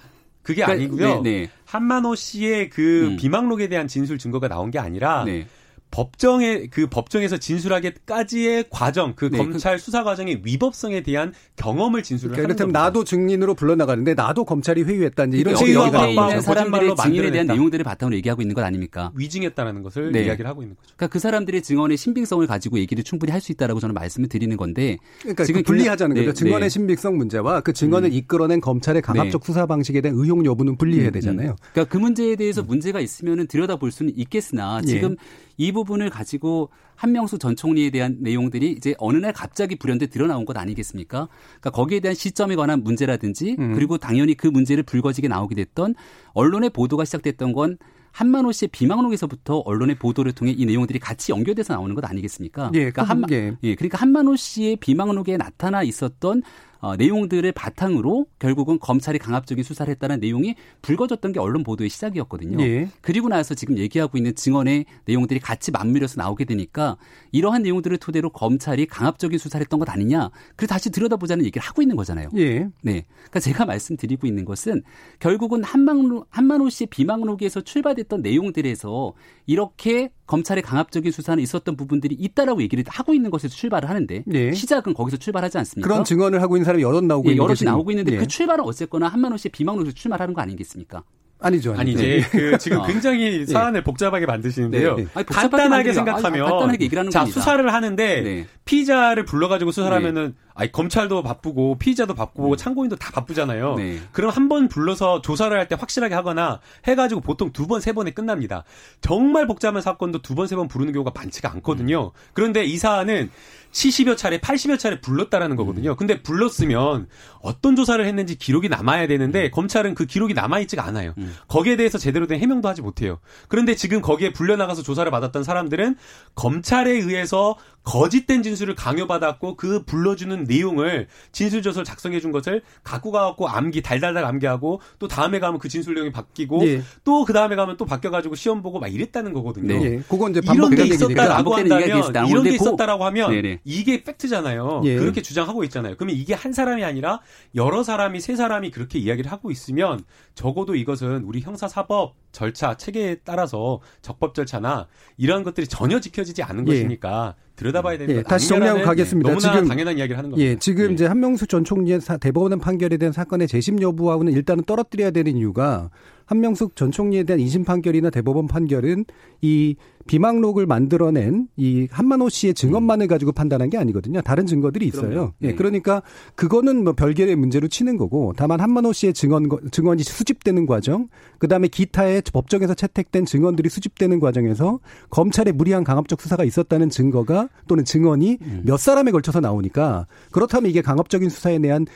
그게 그러니까, 아니고요. 네, 네. 한만호 씨의 그 음. 비망록에 대한 진술 증거가 나온 게 아니라 네. 법정에 그 법정에서 진술하기까지의 과정, 그 네, 검찰 그, 수사 과정의 위법성에 대한 경험을 진술을 그러니까 하는 겁니다. 나도 증인으로 불러나가는데 나도 검찰이 회유했다 이제 이런 그러니까 회유가 있는 사람들의 증인에 대한 내용들을 바탕으로 얘기하고 있는 것 아닙니까? 위증했다라는 것을 네. 이야기를 하고 있는 거죠. 그러니까 그 사람들의 증언의 신빙성을 가지고 얘기를 충분히 할 수 있다라고 저는 말씀을 드리는 건데 그러니까 지금 그 분리하자는 네, 거죠. 증언의 네. 신빙성 문제와 그 증언을 음. 이끌어낸 검찰의 강압적 네. 수사 방식에 대한 의혹 여부는 분리해야 음, 음. 되잖아요. 음. 그러니까 그 문제에 대해서 음. 문제가 있으면은 들여다볼 수는 있겠으나 지금 예. 이 부분을 가지고 한명수 전 총리에 대한 내용들이 이제 어느 날 갑자기 불현듯 드러나온 것 아니겠습니까? 그러니까 거기에 대한 시점에 관한 문제라든지 음. 그리고 당연히 그 문제를 불거지게 나오게 됐던 언론의 보도가 시작됐던 건 한만호 씨의 비망록에서부터 언론의 보도를 통해 이 내용들이 같이 연결돼서 나오는 것 아니겠습니까? 예, 그러니까 한 예. 예, 그러니까 한만호 씨의 비망록에 나타나 있었던 어, 내용들을 바탕으로 결국은 검찰이 강압적인 수사를 했다는 내용이 불거졌던 게 언론 보도의 시작이었거든요. 예. 그리고 나서 지금 얘기하고 있는 증언의 내용들이 같이 맞물려서 나오게 되니까 이러한 내용들을 토대로 검찰이 강압적인 수사를 했던 것 아니냐. 그래서 다시 들여다보자는 얘기를 하고 있는 거잖아요. 예. 네. 그러니까 제가 말씀드리고 있는 것은 결국은 한만호, 한만호 씨의 비망록에서 출발됐던 내용들에서 이렇게 검찰의 강압적인 수사는 있었던 부분들이 있다라고 얘기를 하고 있는 것에서 출발을 하는데 예. 시작은 거기서 출발하지 않습니까? 그런 증언을 하고 있는 사람이 여럿 나오고 예, 있는 여럿이 나오고 있는데 예. 그 출발은 어쨌거나 한만호 씨의 비망록에서 출발하는 거 아니겠습니까? 아니죠. 아니 이제 네. 그 지금 어. 굉장히 네. 사안을 복잡하게 만드시는데요. 네. 네. 아니, 간단하게 생각하면 아니, 간단하게 얘기를 자 겁니다. 수사를 하는데 네. 피자를 불러가지고 수사를 하면은 아니 검찰도 바쁘고 피의자도 바쁘고 참고인도 다 바쁘잖아요. 그럼 한 번 불러서 조사를 할 때 확실하게 하거나 해가지고 보통 두 번 세 번에 끝납니다. 정말 복잡한 사건도 두 번 세 번 부르는 경우가 많지가 않거든요. 음. 그런데 이 사안은 70여 차례, 80여 차례 불렀다라는 거거든요. 음. 근데 불렀으면 어떤 조사를 했는지 기록이 남아야 되는데 음. 검찰은 그 기록이 남아있지가 않아요. 음. 거기에 대해서 제대로 된 해명도 하지 못해요. 그런데 지금 거기에 불려나가서 조사를 받았던 사람들은 검찰에 의해서 거짓된 진술을 강요받았고 그 불러주는 내용을 진술조서를 작성해 준 것을 갖고 가갖고 암기 달달달 암기하고 또 다음에 가면 그 진술 내용이 바뀌고 네. 또그 다음에 가면 또 바뀌어가지고 시험 보고 막 이랬다는 거거든요. 네. 그건 이제 이런 게 있었다라고 한다면 이런 게 있었다라고 하면 네네. 이게 팩트잖아요. 예. 그렇게 주장하고 있잖아요. 그러면 이게 한 사람이 아니라 여러 사람이 세 사람이 그렇게 이야기를 하고 있으면 적어도 이것은 우리 형사 사법 절차 체계에 따라서 적법 절차나 이러한 것들이 전혀 지켜지지 않은 예. 것이니까 들여다봐야 됩니다. 예, 다시 정리하고 가겠습니다. 너무나 지금 당연한 이야기를 하는 겁니다. 예, 지금 예. 이제 한명숙 전 총리의 대법원 판결에 대한 사건의 재심 여부하고는 일단은 떨어뜨려야 되는 이유가 한명숙 전 총리에 대한 이심 판결이나 대법원 판결은 이 비망록을 만들어낸 이 한만호 씨의 증언만을 가지고 판단한 게 아니거든요. 다른 증거들이 있어요. 예, 네. 그러니까 그거는 뭐 별개의 문제로 치는 거고 다만 한만호 씨의 증언 증언이 수집되는 과정, 그다음에 기타의 법정에서 채택된 증언들이 수집되는 과정에서 검찰의 무리한 강압적 수사가 있었다는 증거가 또는 증언이 음. 몇 사람에 걸쳐서 나오니까 그렇다면 이게 강압적인 수사에 대한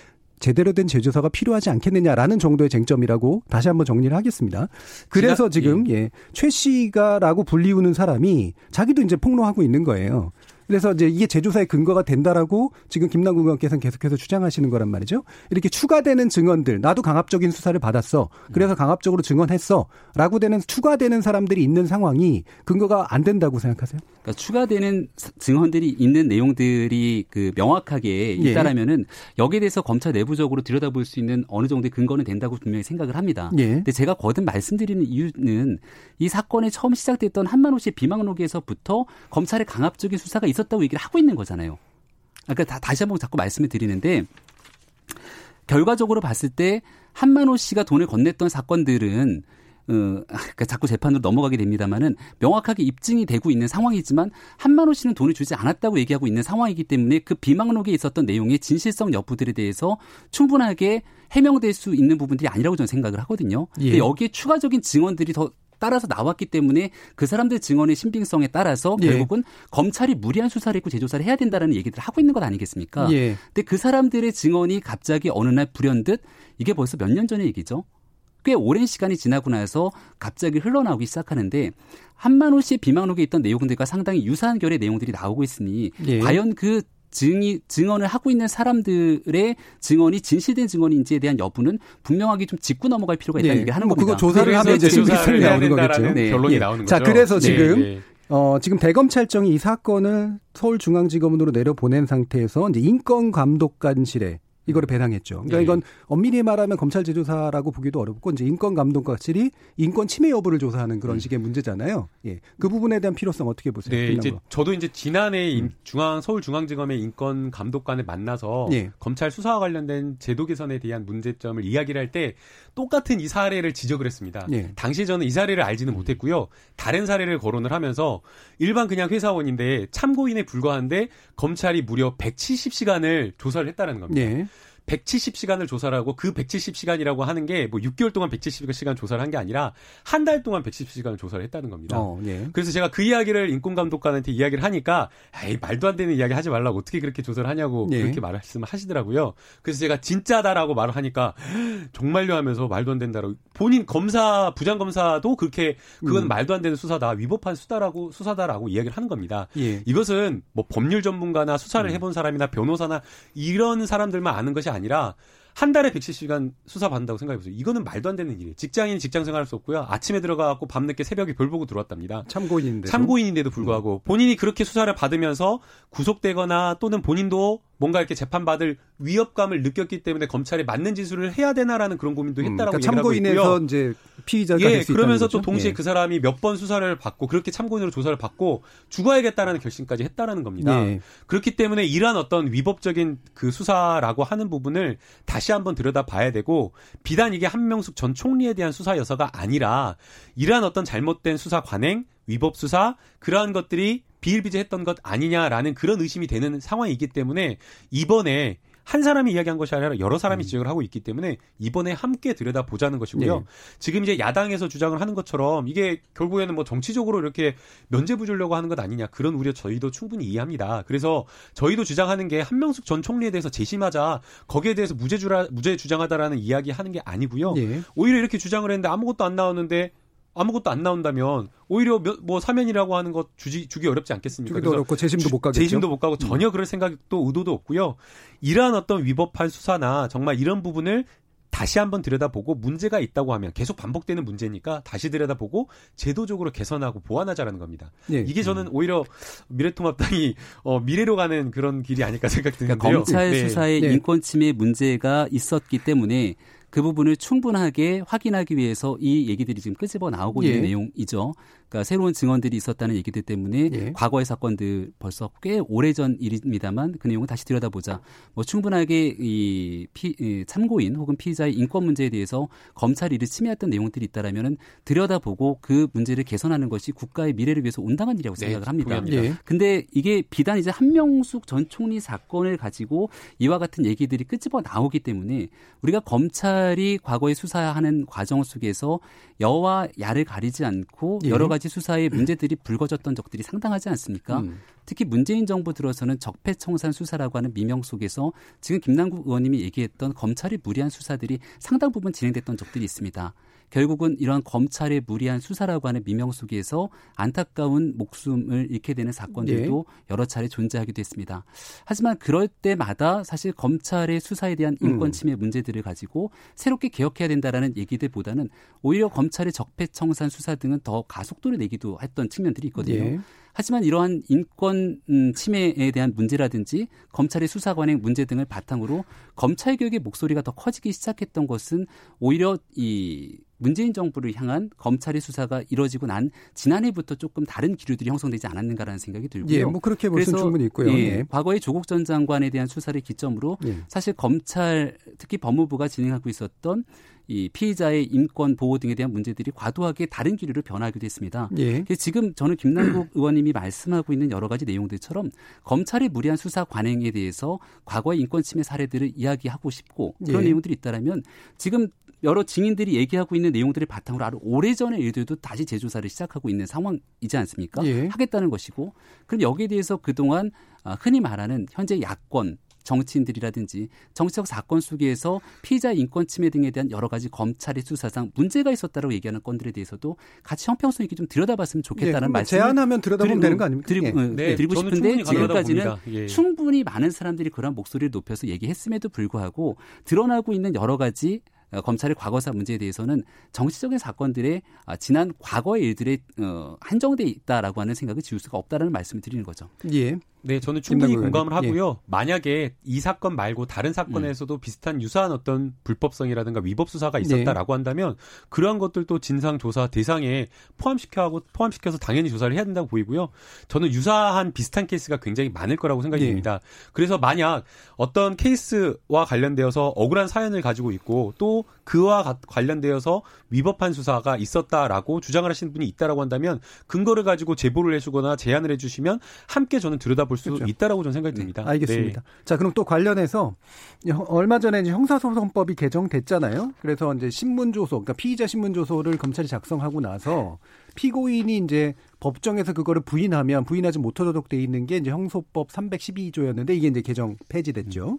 제대로 된 제조사가 필요하지 않겠느냐라는 정도의 쟁점이라고 다시 한번 정리를 하겠습니다. 그래서 지금 예. 예, 최 씨가라고 불리우는 사람이 자기도 이제 폭로하고 있는 거예요. 그래서 이제 이게 재조사의 근거가 된다라고 지금 김남국 의원께서는 계속해서 주장하시는 거란 말이죠. 이렇게 추가되는 증언들, 나도 강압적인 수사를 받았어. 그래서 강압적으로 증언했어.라고 되는 추가되는 사람들이 있는 상황이 근거가 안 된다고 생각하세요? 그러니까 추가되는 증언들이 있는 내용들이 그 명확하게 예. 있다라면은 여기에 대해서 검찰 내부적으로 들여다볼 수 있는 어느 정도의 근거는 된다고 분명히 생각을 합니다. 예. 근데 제가 거듭 말씀드리는 이유는 이 사건이 처음 시작됐던 한만호 씨의 비망록에서부터 검찰의 강압적인 수사가 있었 있었다고 얘기를 하고 있는 거잖아요. 그러니까 다, 다시 한번 자꾸 말씀을 드리는데 결과적으로 봤을 때 한만호 씨가 돈을 건넸던 사건들은 어, 그러니까 자꾸 재판으로 넘어가게 됩니다만은 명확하게 입증이 되고 있는 상황이지만 한만호 씨는 돈을 주지 않았다고 얘기하고 있는 상황이기 때문에 그 비망록에 있었던 내용의 진실성 여부들에 대해서 충분하게 해명될 수 있는 부분들이 아니라고 저는 생각을 하거든요. 예. 여기에 추가적인 증언들이 더 따라서 나왔기 때문에 그 사람들 증언의 신빙성에 따라서 예. 결국은 검찰이 무리한 수사를 했고 재조사를 해야 된다라는 얘기들을 하고 있는 것 아니겠습니까? 예. 근데 그 사람들의 증언이 갑자기 어느 날 불현듯 이게 벌써 몇 년 전의 얘기죠. 꽤 오랜 시간이 지나고 나서 갑자기 흘러나오기 시작하는데 한만호 씨의 비망록에 있던 내용들과 상당히 유사한 결의 내용들이 나오고 있으니 예. 과연 그 증이 증언을 하고 있는 사람들의 증언이 진실된 증언인지에 대한 여부는 분명하게 좀 짚고 넘어갈 필요가 있다는 예. 얘기를 하는 뭐 겁니다. 그거 조사를 하면 이제 조사를 나오는 거겠죠. 네. 결론이 예. 나오는 거죠. 자, 그래서 네. 지금 네. 어, 지금 대검찰청이 이 사건을 서울중앙지검으로 내려보낸 상태에서 이제 인권감독관실에 이거를 배당했죠. 그러니까 네. 이건 엄밀히 말하면 검찰 제조사라고 보기도 어렵고 이제 인권 감독과실이 인권 침해 여부를 조사하는 그런 음. 식의 문제잖아요. 예. 그 부분에 대한 필요성 어떻게 보세요? 네, 이제 저도 이제 지난해 음. 중앙 서울중앙지검의 인권 감독관을 만나서 예. 검찰 수사와 관련된 제도 개선에 대한 문제점을 이야기를 할 때 똑같은 이 사례를 지적을 했습니다. 예. 당시 저는 이 사례를 알지는 음. 못했고요. 다른 사례를 거론을 하면서 일반 그냥 회사원인데 참고인에 불과한데 검찰이 무려 170시간을 조사를 했다는 겁니다. 예. 170시간을 조사를 하고 그 170시간이라고 하는 게 뭐 6개월 동안 170시간 조사를 한 게 아니라 한 달 동안 170시간을 조사를 했다는 겁니다. 어, 예. 그래서 제가 그 이야기를 인권감독관한테 이야기를 하니까 에이 말도 안 되는 이야기 하지 말라고 어떻게 그렇게 조사를 하냐고 예. 그렇게 말씀을 하시더라고요. 그래서 제가 진짜다라고 말을 하니까 정말요 하면서 말도 안 된다라고 본인 검사 부장 검사도 그렇게 그건 음. 말도 안 되는 수사다 위법한 수다라고 수사다라고 이야기를 하는 겁니다. 예. 이것은 뭐 법률 전문가나 수사를 음. 해본 사람이나 변호사나 이런 사람들만 아는 것이 아니라 한 달에 170시간 수사 받는다고 생각해 보세요. 이거는 말도 안 되는 일이에요. 직장인 직장 생활할 수 없고요. 아침에 들어가고 밤늦게 새벽에 별 보고 들어왔답니다. 참고인인데 참고인인데도 불구하고 본인이 그렇게 수사를 받으면서 구속되거나 또는 본인도 뭔가 이렇게 재판받을 위협감을 느꼈기 때문에 검찰에 맞는 지수를 해야 되나라는 그런 고민도 음, 했다라고 음, 그러니까 참고인에서 이제 피의자가 예, 그러면서 또 동시에 예. 그 사람이 몇 번 수사를 받고 그렇게 참고인으로 조사를 받고 죽어야겠다라는 결심까지 했다라는 겁니다. 예. 그렇기 때문에 이러한 어떤 위법적인 그 수사라고 하는 부분을 다시 한번 들여다 봐야 되고 비단 이게 한명숙 전 총리에 대한 수사 여서가 아니라 이러한 어떤 잘못된 수사 관행, 위법 수사 그러한 것들이 비일비재했던 것 아니냐라는 그런 의심이 되는 상황이기 때문에 이번에 한 사람이 이야기한 것이 아니라 여러 사람이 음. 지적을 하고 있기 때문에 이번에 함께 들여다 보자는 것이고요. 네. 지금 이제 야당에서 주장을 하는 것처럼 이게 결국에는 뭐 정치적으로 이렇게 면죄부 주려고 하는 것 아니냐 그런 우려 저희도 충분히 이해합니다. 그래서 저희도 주장하는 게 한명숙 전 총리에 대해서 재심하자 거기에 대해서 무죄 주라 무죄 주장하다라는 이야기 하는 게 아니고요. 네. 오히려 이렇게 주장을 했는데 아무것도 안 나오는데 아무것도 안 나온다면 오히려 뭐 사면이라고 하는 것 주지 주기 어렵지 않겠습니까? 주기도 어렵고 재심도 못 가겠죠. 재심도 못 가고 전혀 음. 그럴 생각도 의도도 없고요. 이러한 어떤 위법한 수사나 정말 이런 부분을 다시 한번 들여다보고 문제가 있다고 하면 계속 반복되는 문제니까 다시 들여다보고 제도적으로 개선하고 보완하자라는 겁니다. 예. 이게 저는 음. 오히려 미래통합당이 어, 미래로 가는 그런 길이 아닐까 생각드는데요. 그러니까 검찰 네. 수사에 네. 인권 침해 문제가 있었기 때문에 그 부분을 충분하게 확인하기 위해서 이 얘기들이 지금 끄집어 나오고 예. 있는 내용이죠. 그러니까 새로운 증언들이 있었다는 얘기들 때문에 예. 과거의 사건들 벌써 꽤 오래전 일입니다만 그 내용을 다시 들여다보자. 뭐 충분하게 이 피, 참고인 혹은 피의자의 인권 문제에 대해서 검찰이 이를 침해했던 내용들이 있다라면은 들여다보고 그 문제를 개선하는 것이 국가의 미래를 위해서 온당한 일이라고 네, 생각을 합니다. 예. 근데 이게 비단 이제 한명숙 전 총리 사건을 가지고 이와 같은 얘기들이 끄집어 나오기 때문에 우리가 검찰이 과거에 수사하는 과정 속에서 여와 야를 가리지 않고 예. 여러 가지 수사의 문제들이 불거졌던 적들이 상당하지 않습니까? 음. 특히 문재인 정부 들어서는 적폐청산 수사라고 하는 미명 속에서 지금 김남국 의원님이 얘기했던 검찰의 무리한 수사들이 상당 부분 진행됐던 적들이 있습니다. 결국은 이러한 검찰의 무리한 수사라고 하는 미명 속에서 안타까운 목숨을 잃게 되는 사건들도 네. 여러 차례 존재하기도 했습니다. 하지만 그럴 때마다 사실 검찰의 수사에 대한 인권 음. 침해 문제들을 가지고 새롭게 개혁해야 된다라는 얘기들보다는 오히려 검찰의 적폐청산 수사 등은 더 가속도를 내기도 했던 측면들이 있거든요. 네. 하지만 이러한 인권 음, 침해에 대한 문제라든지 검찰의 수사 관행 문제 등을 바탕으로 검찰 개혁의 목소리가 더 커지기 시작했던 것은 오히려 이 문재인 정부를 향한 검찰의 수사가 이뤄지고 난 지난해부터 조금 다른 기류들이 형성되지 않았는가라는 생각이 들고요. 예, 뭐 그렇게 볼 수는 충분히 있고요. 예, 예. 과거의 조국 전 장관에 대한 수사를 기점으로 예. 사실 검찰 특히 법무부가 진행하고 있었던 이 피의자의 인권 보호 등에 대한 문제들이 과도하게 다른 기류로 변하기도 했습니다. 예. 지금 저는 김남국 (clears throat) 의원님이 말씀하고 있는 여러 가지 내용들처럼 검찰의 무리한 수사 관행에 대해서 과거의 인권 침해 사례들을 이야기하고 싶고 그런 예. 내용들이 있다라면 지금 여러 증인들이 얘기하고 있는 내용들을 바탕으로 아주 오래전의 일들도 다시 재조사를 시작하고 있는 상황이지 않습니까? 예. 하겠다는 것이고 그럼 여기에 대해서 그동안 아, 흔히 말하는 현재 야권 정치인들이라든지 정치적 사건 속에서 피의자 인권 침해 등에 대한 여러 가지 검찰의 수사상 문제가 있었다고 얘기하는 건들에 대해서도 같이 형평성 있게 좀 들여다봤으면 좋겠다는 네, 말씀 제안하면 들여다보면 되는 거 아닙니까? 드리, 예. 네, 드리고 싶은데 지금까지는 예. 충분히 많은 사람들이 그런 목소리를 높여서 얘기했음에도 불구하고 드러나고 있는 여러 가지 어, 검찰의 과거사 문제에 대해서는 정치적인 사건들의 아, 지난 과거의 일들에 어, 한정돼 있다라고 하는 생각을 지울 수가 없다라는 말씀을 드리는 거죠. 예. 네, 저는 충분히 공감을 하고요. 예. 만약에 이 사건 말고 다른 사건에서도 음. 비슷한 유사한 어떤 불법성이라든가 위법 수사가 있었다라고 네. 한다면 그러한 것들도 진상 조사 대상에 포함시켜 하고 포함시켜서 당연히 조사를 해야 된다고 보이고요. 저는 유사한 비슷한 케이스가 굉장히 많을 거라고 생각이 예. 듭니다. 그래서 만약 어떤 케이스와 관련되어서 억울한 사연을 가지고 있고 또 그와 관련되어서 위법한 수사가 있었다라고 주장을 하시는 분이 있다라고 한다면 근거를 가지고 제보를 해주거나 제안을 해주시면 함께 저는 들여다 볼 수 그렇죠. 있다라고 저는 생각이 듭니다. 네, 알겠습니다. 네. 자, 그럼 또 관련해서 얼마 전에 이제 형사소송법이 개정됐잖아요. 그래서 이제 신문조소, 그러니까 피의자 신문조소를 검찰이 작성하고 나서 피고인이 이제 법정에서 그거를 부인하면 부인하지 못하도록 돼 있는 게 이제 형소법 312조였는데 이게 이제 개정 폐지됐죠.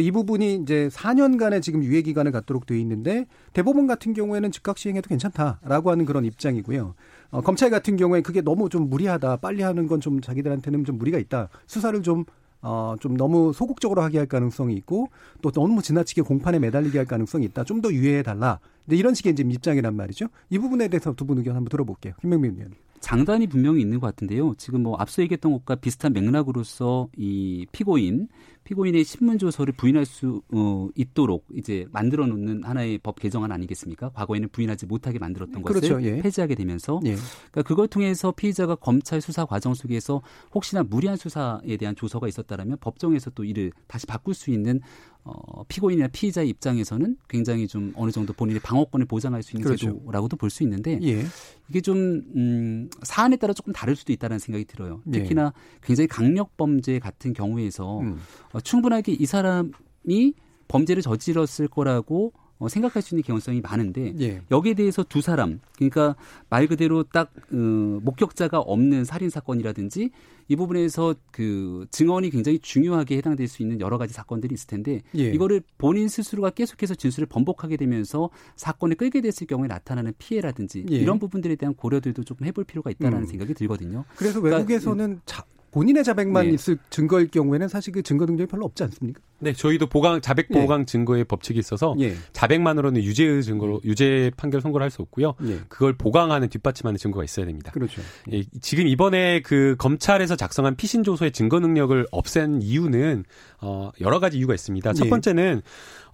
이 부분이 이제 4년간의 지금 유예 기간을 갖도록 돼 있는데 대법원 같은 경우에는 즉각 시행해도 괜찮다라고 하는 그런 입장이고요. 어, 검찰 같은 경우에 그게 너무 좀 무리하다. 빨리 하는 건 좀 자기들한테는 좀 무리가 있다. 수사를 좀 어, 좀 너무 소극적으로 하게 할 가능성이 있고 또 너무 지나치게 공판에 매달리게 할 가능성이 있다. 좀 더 유예해 달라. 근데 이런 식의 이제 입장이란 말이죠. 이 부분에 대해서 두 분 의견 한번 들어볼게요. 김명민 의원. 장단이 분명히 있는 것 같은데요. 지금 뭐 앞서 얘기했던 것과 비슷한 맥락으로서 이 피고인 피고인의 신문 조서를 부인할 수 어, 있도록 이제 만들어 놓는 하나의 법 개정안 아니겠습니까? 과거에는 부인하지 못하게 만들었던 것을 그렇죠. 예. 폐지하게 되면서 예. 그러니까 그걸 통해서 피의자가 검찰 수사 과정 속에서 혹시나 무리한 수사에 대한 조서가 있었다라면 법정에서 또 이를 다시 바꿀 수 있는 어, 피고인이나 피의자의 입장에서는 굉장히 좀 어느 정도 본인의 방어권을 보장할 수 있는 그렇죠. 제도라고도 볼 수 있는데 예. 이게 좀 음, 사안에 따라 조금 다를 수도 있다는 생각이 들어요. 예. 특히나 굉장히 강력 범죄 같은 경우에서 음. 어, 충분하게 이 사람이 범죄를 저질렀을 거라고 어, 생각할 수 있는 개연성이 많은데 예. 여기에 대해서 두 사람 그러니까 말 그대로 딱 어, 목격자가 없는 살인 사건이라든지 이 부분에서 그 증언이 굉장히 중요하게 해당될 수 있는 여러 가지 사건들이 있을 텐데 예. 이거를 본인 스스로가 계속해서 진술을 번복하게 되면서 사건을 끌게 됐을 경우에 나타나는 피해라든지 예. 이런 부분들에 대한 고려들도 조금 해볼 필요가 있다라는 음. 생각이 들거든요. 그래서 그러니까 외국에서는 자, 본인의 자백만 네. 있을 증거일 경우에는 사실 그 증거 능력이 별로 없지 않습니까? 네, 저희도 보강 자백 예. 보강 예. 증거의 법칙이 있어서 예. 자백만으로는 유죄의 증거로 예. 유죄 판결 선고를 할 수 없고요. 예. 그걸 보강하는 뒷받침하는 증거가 있어야 됩니다. 그렇죠. 예, 지금 이번에 그 검찰에서 작성한 피신 조서의 증거 능력을 없앤 이유는 어 여러 가지 이유가 있습니다. 첫 번째는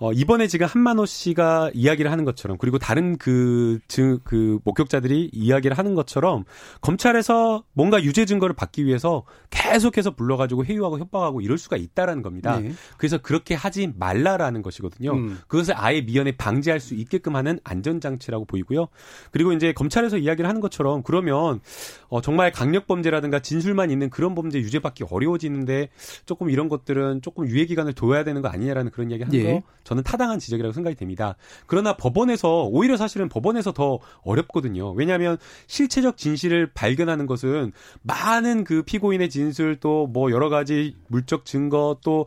어, 이번에 지금 한만호 씨가 이야기를 하는 것처럼 그리고 다른 그, 증, 그 목격자들이 이야기를 하는 것처럼 검찰에서 뭔가 유죄 증거를 받기 위해서 계속해서 불러 가지고 회유하고 협박하고 이럴 수가 있다라는 겁니다. 네. 그래서 그렇게 하지 말라라는 것이거든요. 음. 그것을 아예 미연에 방지할 수 있게끔 하는 안전장치라고 보이고요. 그리고 이제 검찰에서 이야기를 하는 것처럼 그러면 어, 정말 강력범죄라든가 진술만 있는 그런 범죄 유죄받기 어려워지는데 조금 이런 것들은 조금 유예 기간을 둬야 되는 거 아니냐라는 그런 이야기 하는 예. 거 저는 타당한 지적이라고 생각이 됩니다. 그러나 법원에서 오히려 사실은 법원에서 더 어렵거든요. 왜냐하면 실체적 진실을 발견하는 것은 많은 그 피고인의 진술 또 뭐 여러 가지 물적 증거 또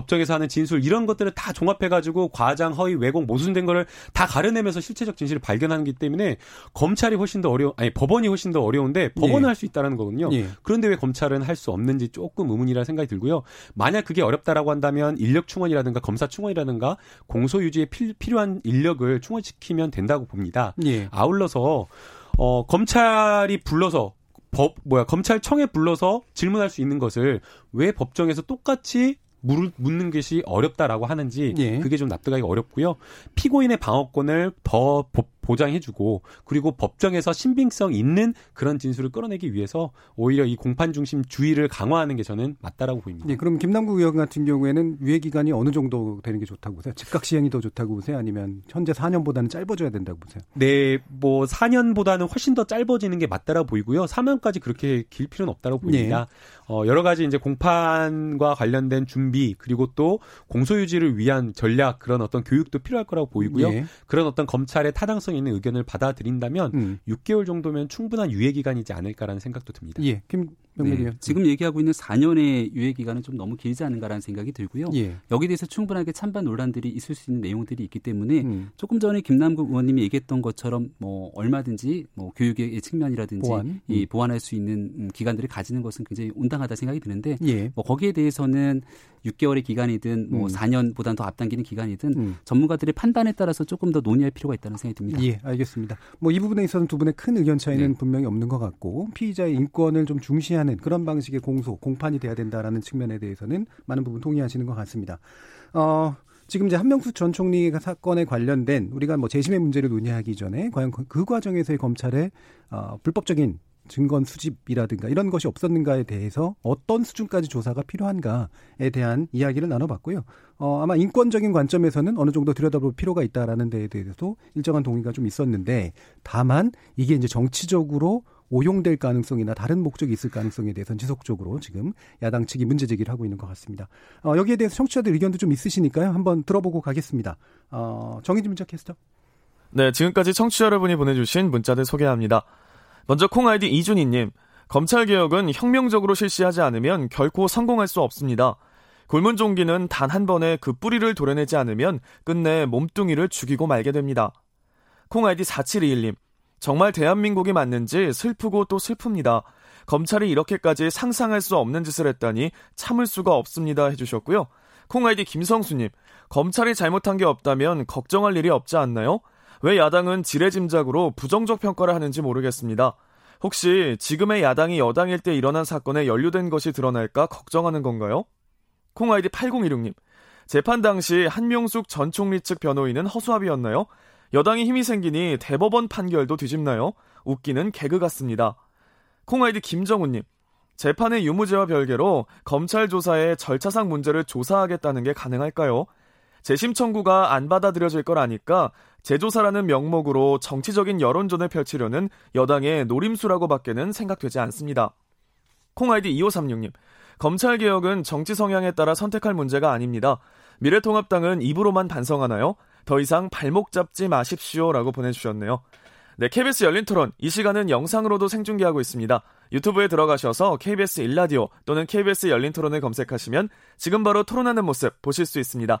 법정에서 하는 진술 이런 것들을 다 종합해가지고 과장, 허위, 왜곡, 모순된 거를 다 가려내면서 실체적 진실을 발견하는 기 때문에 검찰이 훨씬 더 어려워, 아니 법원이 훨씬 더 어려운데 법원은 예. 할수 있다는 거거든요. 예. 그런데 왜 검찰은 할 수 없는지 조금 의문이라 생각이 들고요. 만약 그게 어렵다라고 한다면 인력 충원이라든가 검사 충원이라든가 공소 유지에 필, 요한 인력을 충원시키면 된다고 봅니다. 예. 아울러서 어, 검찰이 불러서 법 뭐야 검찰청에 불러서 질문할 수 있는 것을 왜 법정에서 똑같이 물, 묻는 것이 어렵다라고 하는지 예. 그게 좀 납득하기 어렵고요. 피고인의 방어권을 더 보 장해주고 그리고 법정에서 신빙성 있는 그런 진술을 끌어내기 위해서 오히려 이 공판 중심 주의를 강화하는 게 저는 맞다라고 보입니다. 네, 그럼 김남국 의원 같은 경우에는 유예 기간이 어느 정도 되는 게 좋다고 보세요? 즉각 시행이 더 좋다고 보세요? 아니면 현재 4년보다는 짧아져야 된다고 보세요? 네, 뭐 4년보다는 훨씬 더 짧아지는 게 맞다라고 보이고요. 3년까지 그렇게 길 필요는 없다고 보입니다. 네. 어, 여러 가지 이제 공판과 관련된 준비 그리고 또 공소유지를 위한 전략 그런 어떤 교육도 필요할 거라고 보이고요. 네. 그런 어떤 검찰의 타당성 있는 의견을 받아들인다면 음. 6개월 정도면 충분한 유예 기간이지 않을까라는 생각도 듭니다. 예. 김 네. 지금 얘기하고 있는 4년의 유예 기간은 좀 너무 길지 않은가라는 생각이 들고요. 예. 여기에 대해서 충분하게 찬반 논란들이 있을 수 있는 내용들이 있기 때문에 음. 조금 전에 김남국 의원님이 얘기했던 것처럼 뭐 얼마든지 뭐 교육의 측면이라든지 보완? 음. 이 보완할 수 있는 음, 기관들을 가지는 것은 굉장히 온당하다 생각이 드는데 예. 뭐 거기에 대해서는 6개월의 기간이든 뭐 음. 4년보다는 더 앞당기는 기간이든 음. 전문가들의 판단에 따라서 조금 더 논의할 필요가 있다는 생각이 듭니다. 예, 알겠습니다. 뭐 이 부분에 있어서는 두 분의 큰 의견 차이는 네. 분명히 없는 것 같고 피의자의 인권을 좀 중시하는 그런 방식의 공소, 공판이 돼야 된다라는 측면에 대해서는 많은 부분 동의하시는 것 같습니다. 어, 지금 이제 한명숙 전 총리 사건에 관련된 우리가 뭐 재심의 문제를 논의하기 전에 과연 그, 그 과정에서의 검찰의 어, 불법적인 증거 수집이라든가 이런 것이 없었는가에 대해서 어떤 수준까지 조사가 필요한가에 대한 이야기를 나눠봤고요. 어, 아마 인권적인 관점에서는 어느 정도 들여다볼 필요가 있다라는 데에 대해서도 일정한 동의가 좀 있었는데 다만 이게 이제 정치적으로 오용될 가능성이나 다른 목적이 있을 가능성에 대해서는 지속적으로 지금 야당 측이 문제 제기를 하고 있는 것 같습니다. 어, 여기에 대해서 청취자들 의견도 좀 있으시니까요. 한번 들어보고 가겠습니다. 어, 정희진 문자 캐스터. 네, 지금까지 청취자 여러분이 보내주신 문자들 소개합니다. 먼저 콩 아이디 이준희님, 검찰개혁은 혁명적으로 실시하지 않으면 결코 성공할 수 없습니다. 골문종기는 단 한 번에 그 뿌리를 도려내지 않으면 끝내 몸뚱이를 죽이고 말게 됩니다. 콩 아이디 4721님, 정말 대한민국이 맞는지 슬프고 또 슬픕니다. 검찰이 이렇게까지 상상할 수 없는 짓을 했다니 참을 수가 없습니다 해주셨고요. 콩 아이디 김성수님, 검찰이 잘못한 게 없다면 걱정할 일이 없지 않나요? 왜 야당은 지레짐작으로 부정적 평가를 하는지 모르겠습니다. 혹시 지금의 야당이 여당일 때 일어난 사건에 연루된 것이 드러날까 걱정하는 건가요? 콩아이디 8016님. 재판 당시 한명숙 전 총리 측 변호인은 허수아비였나요? 여당이 힘이 생기니 대법원 판결도 뒤집나요? 웃기는 개그 같습니다. 콩아이디 김정우님. 재판의 유무죄와 별개로 검찰 조사에 절차상 문제를 조사하겠다는 게 가능할까요? 재심 청구가 안 받아들여질 걸 아니까 재조사라는 명목으로 정치적인 여론전을 펼치려는 여당의 노림수라고 밖에는 생각되지 않습니다. 콩아이디 2536님. 검찰개혁은 정치 성향에 따라 선택할 문제가 아닙니다. 미래통합당은 입으로만 반성하나요? 더 이상 발목 잡지 마십시오 라고 보내주셨네요. 네, KBS 열린 토론. 이 시간은 영상으로도 생중계하고 있습니다. 유튜브에 들어가셔서 KBS 일라디오 또는 KBS 열린 토론을 검색하시면 지금 바로 토론하는 모습 보실 수 있습니다.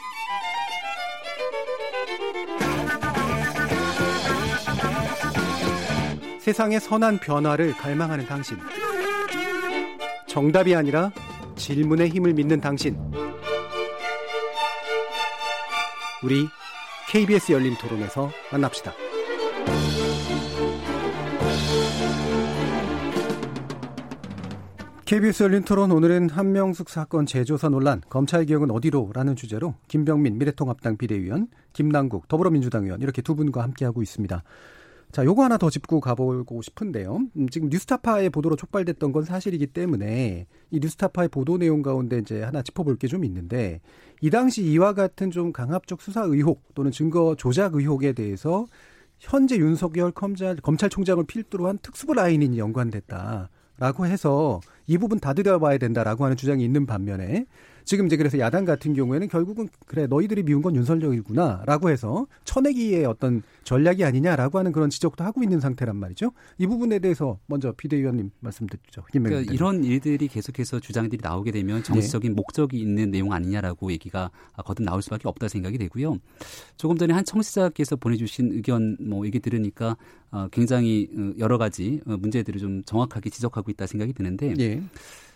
세상의 선한 변화를 갈망하는 당신. 정답이 아니라 질문의 힘을 믿는 당신. 우리 KBS 열린 토론에서 만납시다. KBS 열린 토론 오늘은 한명숙 사건 재조사 논란 검찰 개혁은 어디로라는 주제로 김병민 미래통합당 비대위원, 김남국 더불어민주당 의원 이렇게 두 분과 함께하고 있습니다. 자, 요거 하나 더 짚고 가보고 싶은데요. 음, 지금 뉴스타파의 보도로 촉발됐던 건 사실이기 때문에 이 뉴스타파의 보도 내용 가운데 이제 하나 짚어볼 게 좀 있는데 이 당시 이와 같은 좀 강압적 수사 의혹 또는 증거 조작 의혹에 대해서 현재 윤석열 검찰, 검찰총장을 필두로 한 특수부 라인이 연관됐다라고 해서 이 부분 다 들여봐야 된다라고 하는 주장이 있는 반면에 지금 이제 그래서 야당 같은 경우에는 결국은 그래 너희들이 미운 건 윤석열이구나라고 해서 쳐내기의 어떤 전략이 아니냐라고 하는 그런 지적도 하고 있는 상태란 말이죠. 이 부분에 대해서 먼저 비대위원님 말씀 듣죠. 그러니까 이런 일들이 계속해서 주장들이 나오게 되면 정치적인 네. 목적이 있는 내용 아니냐라고 얘기가 거듭 나올 수밖에 없다 생각이 되고요. 조금 전에 한 청취자께서 보내주신 의견 뭐 얘기 들으니까 어, 굉장히 어, 여러 가지 어, 문제들을 좀 정확하게 지적하고 있다 생각이 드는데 예.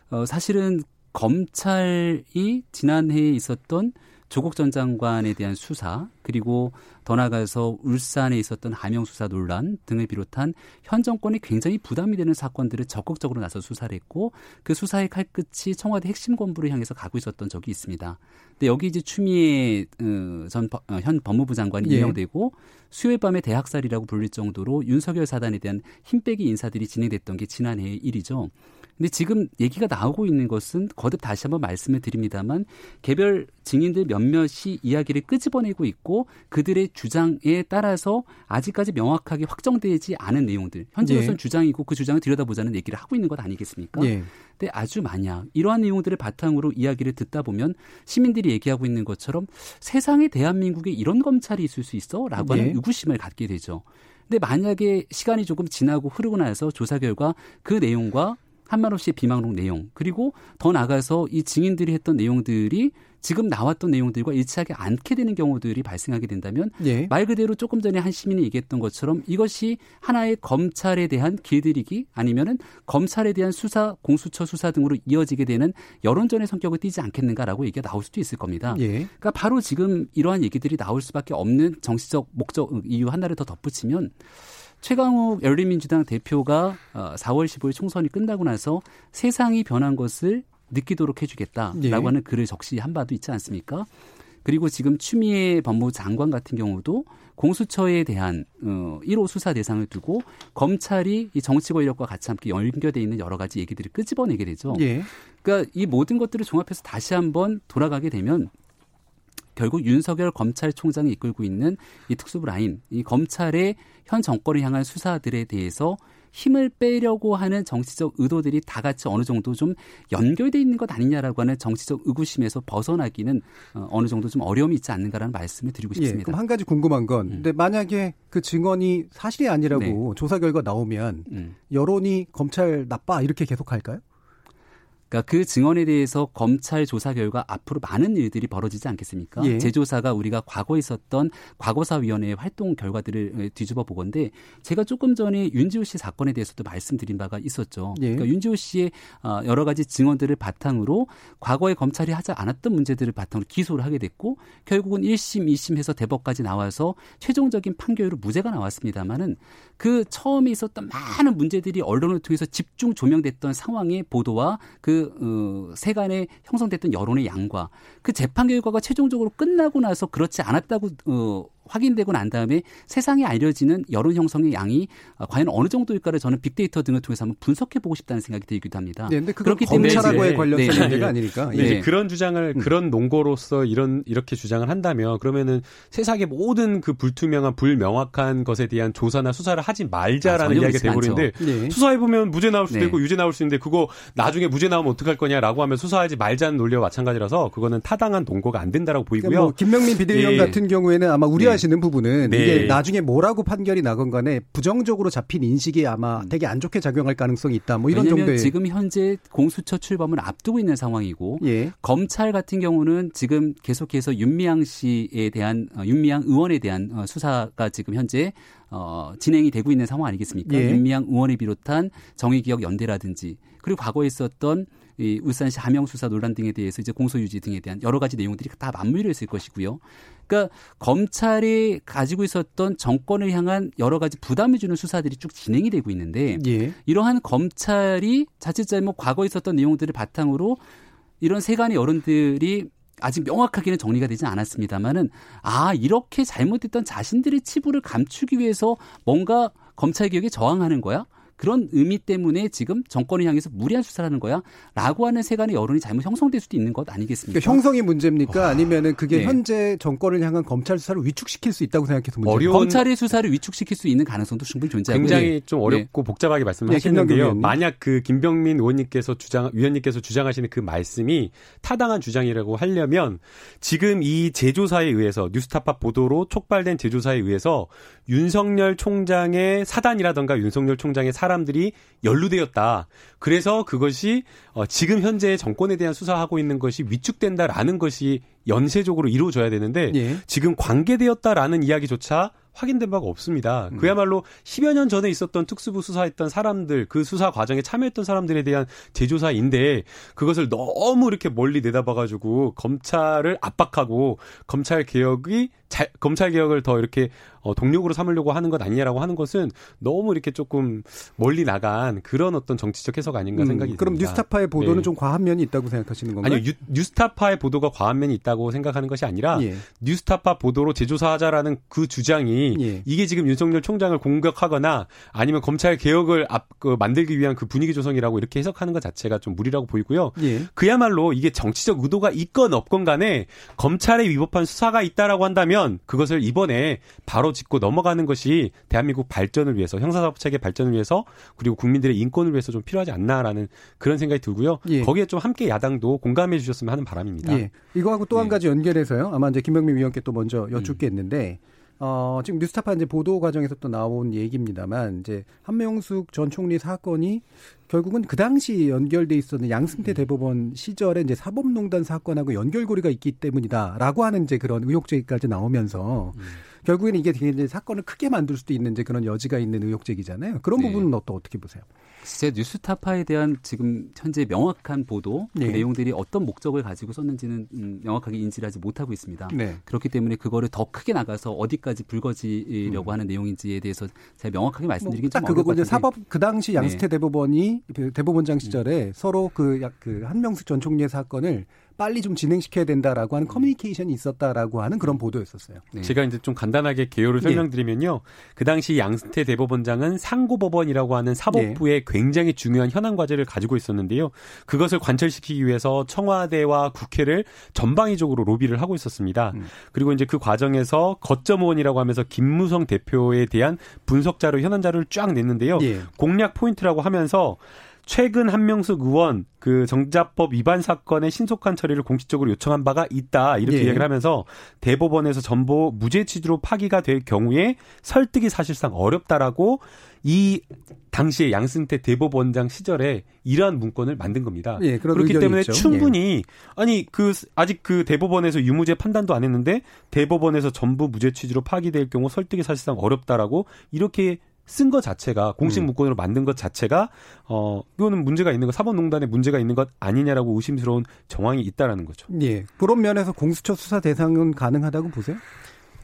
어, 사실은 검찰이 지난해에 있었던 조국 전 장관에 대한 수사 그리고 더 나아가서 울산에 있었던 하명 수사 논란 등을 비롯한 현 정권이 굉장히 부담이 되는 사건들을 적극적으로 나서 수사를 했고 그 수사의 칼끝이 청와대 핵심 본부를 향해서 가고 있었던 적이 있습니다. 근데 여기 이제 추미애 어, 전현 어, 법무부 장관이 예. 임명되고 수요일 밤에 대학살이라고 불릴 정도로 윤석열 사단에 대한 힘빼기 인사들이 진행됐던 게 지난해 일이죠. 근데 지금 얘기가 나오고 있는 것은 거듭 다시 한번 말씀을 드립니다만 개별 증인들 몇몇이 이야기를 끄집어내고 있고 그들의 주장에 따라서 아직까지 명확하게 확정되지 않은 내용들 현재로서는 예. 주장이고 그 주장을 들여다보자는 얘기를 하고 있는 것 아니겠습니까? 예. 근데 아주 만약 이러한 내용들을 바탕으로 이야기를 듣다 보면 시민들이 얘기하고 있는 것처럼 세상에 대한민국에 이런 검찰이 있을 수 있어라고 하는 예. 의구심을 갖게 되죠. 근데 만약에 시간이 조금 지나고 흐르고 나서 조사 결과 그 내용과 한만호 씨의 비망록 내용 그리고 더 나가서 이 증인들이 했던 내용들이 지금 나왔던 내용들과 일치하지 않게 되는 경우들이 발생하게 된다면 예. 말 그대로 조금 전에 한 시민이 얘기했던 것처럼 이것이 하나의 검찰에 대한 길들이기 아니면은 검찰에 대한 수사 공수처 수사 등으로 이어지게 되는 여론전의 성격을 띠지 않겠는가라고 얘기가 나올 수도 있을 겁니다. 예. 그러니까 바로 지금 이러한 얘기들이 나올 수밖에 없는 정치적 목적 이유 하나를 더 덧붙이면 최강욱 열린민주당 대표가 4월 어, 15일 총선이 끝나고 나서 세상이 변한 것을 느끼도록 해주겠다라고 네. 하는 글을 적시한 바도 있지 않습니까? 그리고 지금 추미애 법무장관 같은 경우도 공수처에 대한 어 1호 수사 대상을 두고 검찰이 이 정치 권력과 같이 함께 연결돼 있는 여러 가지 얘기들을 끄집어내게 되죠. 예. 그러니까 이 모든 것들을 종합해서 다시 한번 돌아가게 되면 결국 윤석열 검찰총장이 이끌고 있는 이 특수부 라인, 이 검찰의 현 정권을 향한 수사들에 대해서 힘을 빼려고 하는 정치적 의도들이 다 같이 어느 정도 좀 연결돼 있는 것 아니냐라고 하는 정치적 의구심에서 벗어나기는 어, 어느 정도 좀 어려움이 있지 않는가라는 말씀을 드리고 예, 싶습니다. 그럼 한 가지 궁금한 건, 근데 만약에 그 증언이 사실이 아니라고 네. 조사 결과 나오면 음. 여론이 검찰 나빠 이렇게 계속 할까요? 그러니까 그 증언에 대해서 검찰 조사 결과 앞으로 많은 일들이 벌어지지 않겠습니까? 예. 제조사가 우리가 과거에 있었던 과거사위원회의 활동 결과들을 뒤집어 보건데 제가 조금 전에 윤지호 씨 사건에 대해서도 말씀드린 바가 있었죠. 예. 그러니까 윤지호 씨의 어, 여러 가지 증언들을 바탕으로 과거에 검찰이 하지 않았던 문제들을 바탕으로 기소를 하게 됐고 결국은 1심, 2심 해서 대법까지 나와서 최종적인 판결로 무죄가 나왔습니다마는 그 처음에 있었던 많은 문제들이 언론을 통해서 집중 조명됐던 상황의 보도와 그 어, 세간에 형성됐던 여론의 양과 그 재판 결과가 최종적으로 끝나고 나서 그렇지 않았다고 어, 확인되고 난 다음에 세상에 알려지는 여론 형성의 양이 어, 과연 어느 정도일까를 저는 빅데이터 등을 통해서 한번 분석해 보고 싶다는 생각이 들기도 합니다. 네, 근데 그건 검찰하고의 관련된 네. 문제가 아니니까. 예. 이제 그런 주장을 음. 그런 논거로서 이런 이렇게 주장을 한다면 그러면은 세상의 모든 그 불투명한 불명확한 것에 대한 조사나 수사를 하지 말자라는 아, 이야기가 돼버리는데 예. 수사해 보면 무죄 나올 수도 네. 있고 유죄 나올 수 있는데 그거 나중에 무죄 나오면 어떡할 거냐라고 하면 수사하지 말자는 논리와 마찬가지라서 그거는 타당한 논거가 안 된다라고 보이고요. 그러니까 뭐 김명민 비대위원 예. 같은 경우에는 아마 우 려하시는 부분은 네. 이게 나중에 뭐라고 판결이 나건 간에 부정적으로 잡힌 인식이 아마 음. 되게 안 좋게 작용할 가능성이 있다. 뭐 이런 정도의 지금 현재 공수처 출범을 앞두고 있는 상황이고 예. 검찰 같은 경우는 지금 계속해서 윤미향 씨에 대한 어, 윤미향 의원에 대한 어, 수사가 지금 현재 어, 진행이 되고 있는 상황 아니겠습니까? 예. 윤미향 의원을 비롯한 정의기억 연대라든지 그리고 과거에 있었던 이 울산시 하명 수사 논란 등에 대해서 이제 공소 유지 등에 대한 여러 가지 내용들이 다 맞물려 있을 것이고요. 그러니까 검찰이 가지고 있었던 정권을 향한 여러 가지 부담을 주는 수사들이 쭉 진행이 되고 있는데 예. 이러한 검찰이 자칫 잘못 과거에 있었던 내용들을 바탕으로 이런 세간의 여론들이 아직 명확하게는 정리가 되지 않았습니다만은 아 이렇게 잘못됐던 자신들의 치부를 감추기 위해서 뭔가 검찰 개혁에 저항하는 거야? 그런 의미 때문에 지금 정권을 향해서 무리한 수사를 하는 거야? 라고 하는 세간의 여론이 잘못 형성될 수도 있는 것 아니겠습니까? 그러니까 형성이 문제입니까? 아니면은 그게 네. 현재 정권을 향한 검찰 수사를 위축시킬 수 있다고 생각해서 문제. 어려운- 검찰의 수사를 위축시킬 수 있는 가능성도 충분히 존재하고 굉장히 좀 어렵고 복잡하게 네, 김남국 말씀하시는데요. 만약 그 김병민 의원님께서 주장 위원님께서 주장하시는 그 말씀이 타당한 주장이라고 하려면 지금 이 제조사에 의해서 뉴스타파 보도로 촉발된 제조사에 의해서 윤석열 총장의 사단이라던가 윤석열 총장의 사람들이 연루되었다. 그래서 그것이 어, 지금 현재 정권에 대한 수사하고 있는 것이 위축된다라는 것이 연쇄적으로 이루어져야 되는데 예. 지금 관계되었다라는 이야기조차 확인된 바가 없습니다. 음. 그야말로 10여 년 전에 있었던 특수부 수사했던 사람들, 그 수사 과정에 참여했던 사람들에 대한 재조사인데 그것을 너무 이렇게 멀리 내다봐가지고 검찰을 압박하고 검찰 개혁이 잘, 검찰 개혁을 더 이렇게 어, 동력으로 삼으려고 하는 것 아니냐라고 하는 것은 너무 이렇게 조금 멀리 나간 그런 어떤 정치적 해석 아닌가 음, 생각이 그럼 듭니다. 뉴스타파의 보도는 네. 좀 과한 면이 있다고 생각하시는 건가요? 아니요, 유- 뉴스타파의 보도가 과한 면이 있다고 생각하는 것이 아니라 예. 뉴스타파 보도로 재조사하자라는 그 주장이 예. 이게 지금 윤석열 총장을 공격하거나 아니면 검찰 개혁을 앞, 그 만들기 위한 그 분위기 조성이라고 이렇게 해석하는 것 자체가 좀 무리라고 보이고요. 예. 그야말로 이게 정치적 의도가 있건 없건 간에 검찰에 위법한 수사가 있다라고 한다면 그것을 이번에 바로 짚고 넘어가는 것이 대한민국 발전을 위해서 형사사법 체계 발전을 위해서 그리고 국민들의 인권을 위해서 좀 필요하지 않나라는 그런 생각이 들고요. 예. 거기에 좀 함께 야당도 공감해 주셨으면 하는 바람입니다. 예. 이거하고 또한 네. 가지 연결해서요. 아마 이제 김병민 위원께 또 먼저 음. 여쭙게 있는데, 어, 지금 뉴스타파 이제 보도 과정에서 또 나온 얘기입니다만, 이제 한명숙 전 총리 사건이 결국은 그 당시 연결돼 있었는 양승태 음. 대법원 시절에 이제 사법농단 사건하고 연결고리가 있기 때문이다라고 하는 이제 그런 의혹 제기까지 나오면서 음. 결국에는 이게 되게 이제 사건을 크게 만들 수도 있는 이제 그런 여지가 있는 의혹 제기잖아요. 그런 네. 부분은 또 어떻게 보세요? 진짜 뉴스타파에 대한 지금 현재 명확한 보도 그 네. 내용들이 어떤 목적을 가지고 썼는지는 음, 명확하게 인지를 하지 못하고 있습니다. 네. 그렇기 때문에 그거를 더 크게 나가서 어디까지 불거지려고 하는 내용인지에 대해서 제가 명확하게 말씀드리긴 딱좀 어려울 것 같은데 사법 그 당시 양승태 대법원이 그 대법원장 시절에 서로 그, 약- 그 한명숙 전 총리의 사건을 빨리 좀 진행시켜야 된다라고 하는 커뮤니케이션이 있었다라고 하는 그런 보도였었어요. 네. 제가 이제 좀 간단하게 개요를 예. 설명드리면요. 그 당시 양승태 대법원장은 상고법원이라고 하는 사법부의 예. 굉장히 중요한 현안 과제를 가지고 있었는데요. 그것을 관철시키기 위해서 청와대와 국회를 전방위적으로 로비를 하고 있었습니다. 음. 그리고 이제 그 과정에서 거점 의원이라고 하면서 김무성 대표에 대한 분석 자료 현안 자료를 쫙 냈는데요. 예. 공략 포인트라고 하면서 최근 한명숙 의원 그 정자법 위반 사건의 신속한 처리를 공식적으로 요청한 바가 있다 이렇게 예. 이야기를 하면서 대법원에서 전부 무죄 취지로 파기가 될 경우에 설득이 사실상 어렵다라고 이 당시에 양승태 대법원장 시절에 이러한 문건을 만든 겁니다. 예, 그렇기 때문에 있죠. 충분히 예. 아니 그 아직 그 대법원에서 유무죄 판단도 안 했는데 대법원에서 전부 무죄 취지로 파기될 경우 설득이 사실상 어렵다라고 이렇게 쓴 것 자체가 공식 음. 문건으로 만든 것 자체가 어 이거는 문제가 있는 거 사법농단에 문제가 있는 것 아니냐라고 의심스러운 정황이 있다라는 거죠. 예. 그런 면에서 공수처 수사 대상은 가능하다고 보세요?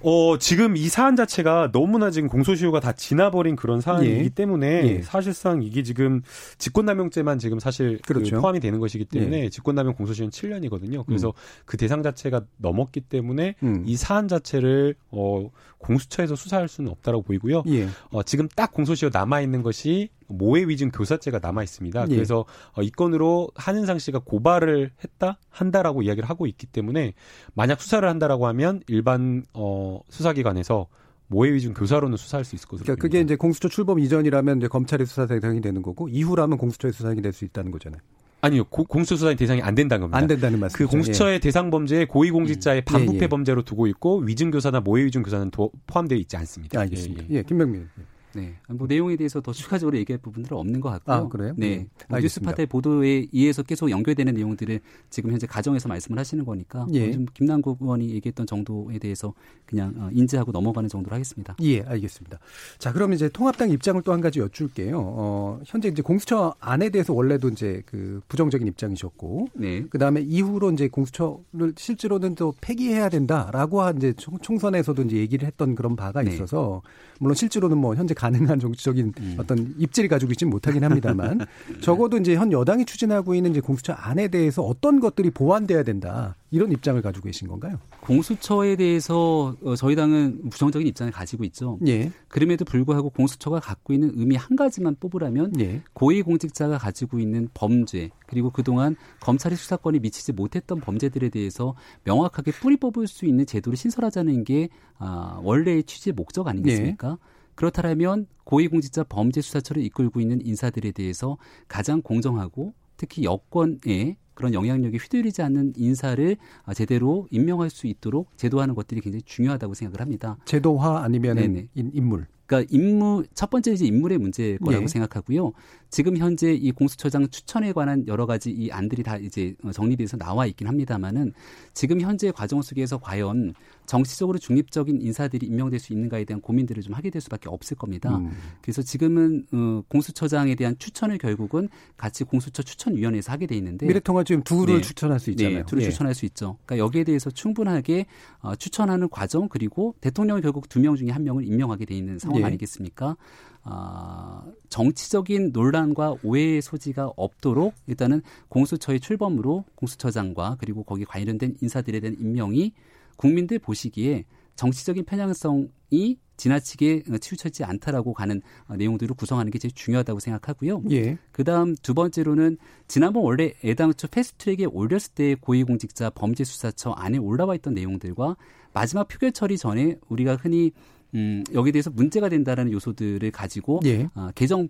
어, 지금 이 사안 자체가 너무나 지금 공소시효가 다 지나버린 그런 사안이기 예. 때문에 예. 사실상 이게 지금 직권남용죄만 지금 사실 그 그렇죠. 그 포함이 되는 것이기 때문에 예. 직권남용 공소시효는 7년이거든요. 그래서 음. 그 대상 자체가 넘었기 때문에 음. 이 사안 자체를 어, 공수처에서 수사할 수는 없다고 보이고요. 예. 어, 지금 딱 공소시효 남아 있는 것이 모해 위증 교사죄가 남아 있습니다. 예. 그래서 어, 이 건으로 한은상 씨가 고발을 했다 한다라고 이야기를 하고 있기 때문에 만약 수사를 한다라고 하면 일반 어, 수사기관에서 모해 위증 교사로는 수사할 수 있을 것으로 그러니까 그게 이제 공수처 출범 이전이라면 이제 검찰의 수사 대상이 되는 거고 이후라면 공수처의 수사가 될수 있다는 거잖아요. 아니요, 공수처 수사의 대상이 안 된다는 겁니다. 안 된다는 말씀. 그 공수처의 예. 대상 범죄에 고위공직자의 음. 반부패 예, 예. 범죄로 두고 있고 위증 교사나 모해 위증 교사는 포함되어 있지 않습니다. 알겠습니다. 예, 예. 김명민. 네. 뭐 내용에 대해서 더 추가적으로 얘기할 부분들은 없는 것 같고요. 아, 그래요? 네. 네. 뭐 뉴스파트의 보도에 의해서 계속 연결되는 내용들을 지금 현재 가정에서 말씀을 하시는 거니까 예. 좀 김남국 의원이 얘기했던 정도에 대해서 그냥 어, 인지하고 넘어가는 정도로 하겠습니다. 예, 알겠습니다. 자, 그럼 이제 통합당 입장을 또 한 가지 여쭐게요. 어, 현재 이제 공수처 안에 대해서 원래도 이제 그 부정적인 입장이셨고, 네. 그 다음에 이후로 이제 공수처를 실제로는 또 폐기해야 된다라고 한 이제 총선에서도 이제 얘기를 했던 그런 바가 네. 있어서 물론 실제로는 뭐 현재 가능한 정치적인 음. 어떤 입지를 가지고 있지는 못하긴 합니다만 (laughs) 적어도 이제 현 여당이 추진하고 있는 이제 공수처 안에 대해서 어떤 것들이 보완돼야 된다 이런 입장을 가지고 계신 건가요? 공수처에 대해서 어, 저희 당은 부정적인 입장을 가지고 있죠. 예. 그럼에도 불구하고 공수처가 갖고 있는 의미 한 가지만 뽑으라면 예. 고위공직자가 가지고 있는 범죄 그리고 그동안 검찰의 수사권이 미치지 못했던 범죄들에 대해서 명확하게 뿌리 뽑을 수 있는 제도를 신설하자는 게 아, 원래의 취지의 목적 아니겠습니까? 예. 그렇다면 고위공직자 범죄수사처를 이끌고 있는 인사들에 대해서 가장 공정하고 특히 여권에 그런 영향력이 휘둘리지 않는 인사를 제대로 임명할 수 있도록 제도화하는 것들이 굉장히 중요하다고 생각을 합니다. 제도화 아니면 인물. 그러니까 임무 첫 번째 이제 인물의 문제일 거라고 예. 생각하고요. 지금 현재 이 공수처장 추천에 관한 여러 가지 이 안들이 다 이제 정립돼서 나와 있긴 합니다만은 지금 현재 과정 속에서 과연 정치적으로 중립적인 인사들이 임명될 수 있는가에 대한 고민들을 좀 하게 될 수밖에 없을 겁니다. 음. 그래서 지금은 어, 공수처장에 대한 추천을 결국은 같이 공수처 추천위원회에서 하게 돼 있는데 미래통합 지금 두를 네. 추천할 수 있잖아요. 네, 두를 예. 추천할 수 있죠. 그러니까 여기에 대해서 충분하게 어, 추천하는 과정 그리고 대통령이 결국 두 명 중에 한 명을 임명하게 돼 있는 상황 예. 아니겠습니까? 아, 정치적인 논란과 오해의 소지가 없도록 일단은 공수처의 출범으로 공수처장과 그리고 거기 관련된 인사들에 대한 임명이 국민들 보시기에 정치적인 편향성이 지나치게 치우쳐지지 않다라고 가는 내용들을 구성하는 게 제일 중요하다고 생각하고요. 예. 그다음 두 번째로는 지난번 원래 애당초 패스트트랙에 올렸을 때 고위공직자 범죄수사처 안에 올라와 있던 내용들과 마지막 표결 처리 전에 우리가 흔히 음, 여기에 대해서 문제가 된다라는 요소들을 가지고 예. 어, 개정을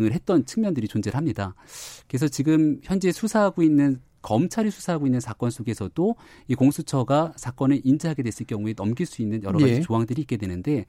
했던 측면들이 존재를 합니다. 그래서 지금 현재 수사하고 있는 검찰이 수사하고 있는 사건 속에서도 이 공수처가 사건을 인지하게 됐을 경우에 넘길 수 있는 여러 가지 예. 조항들이 있게 되는데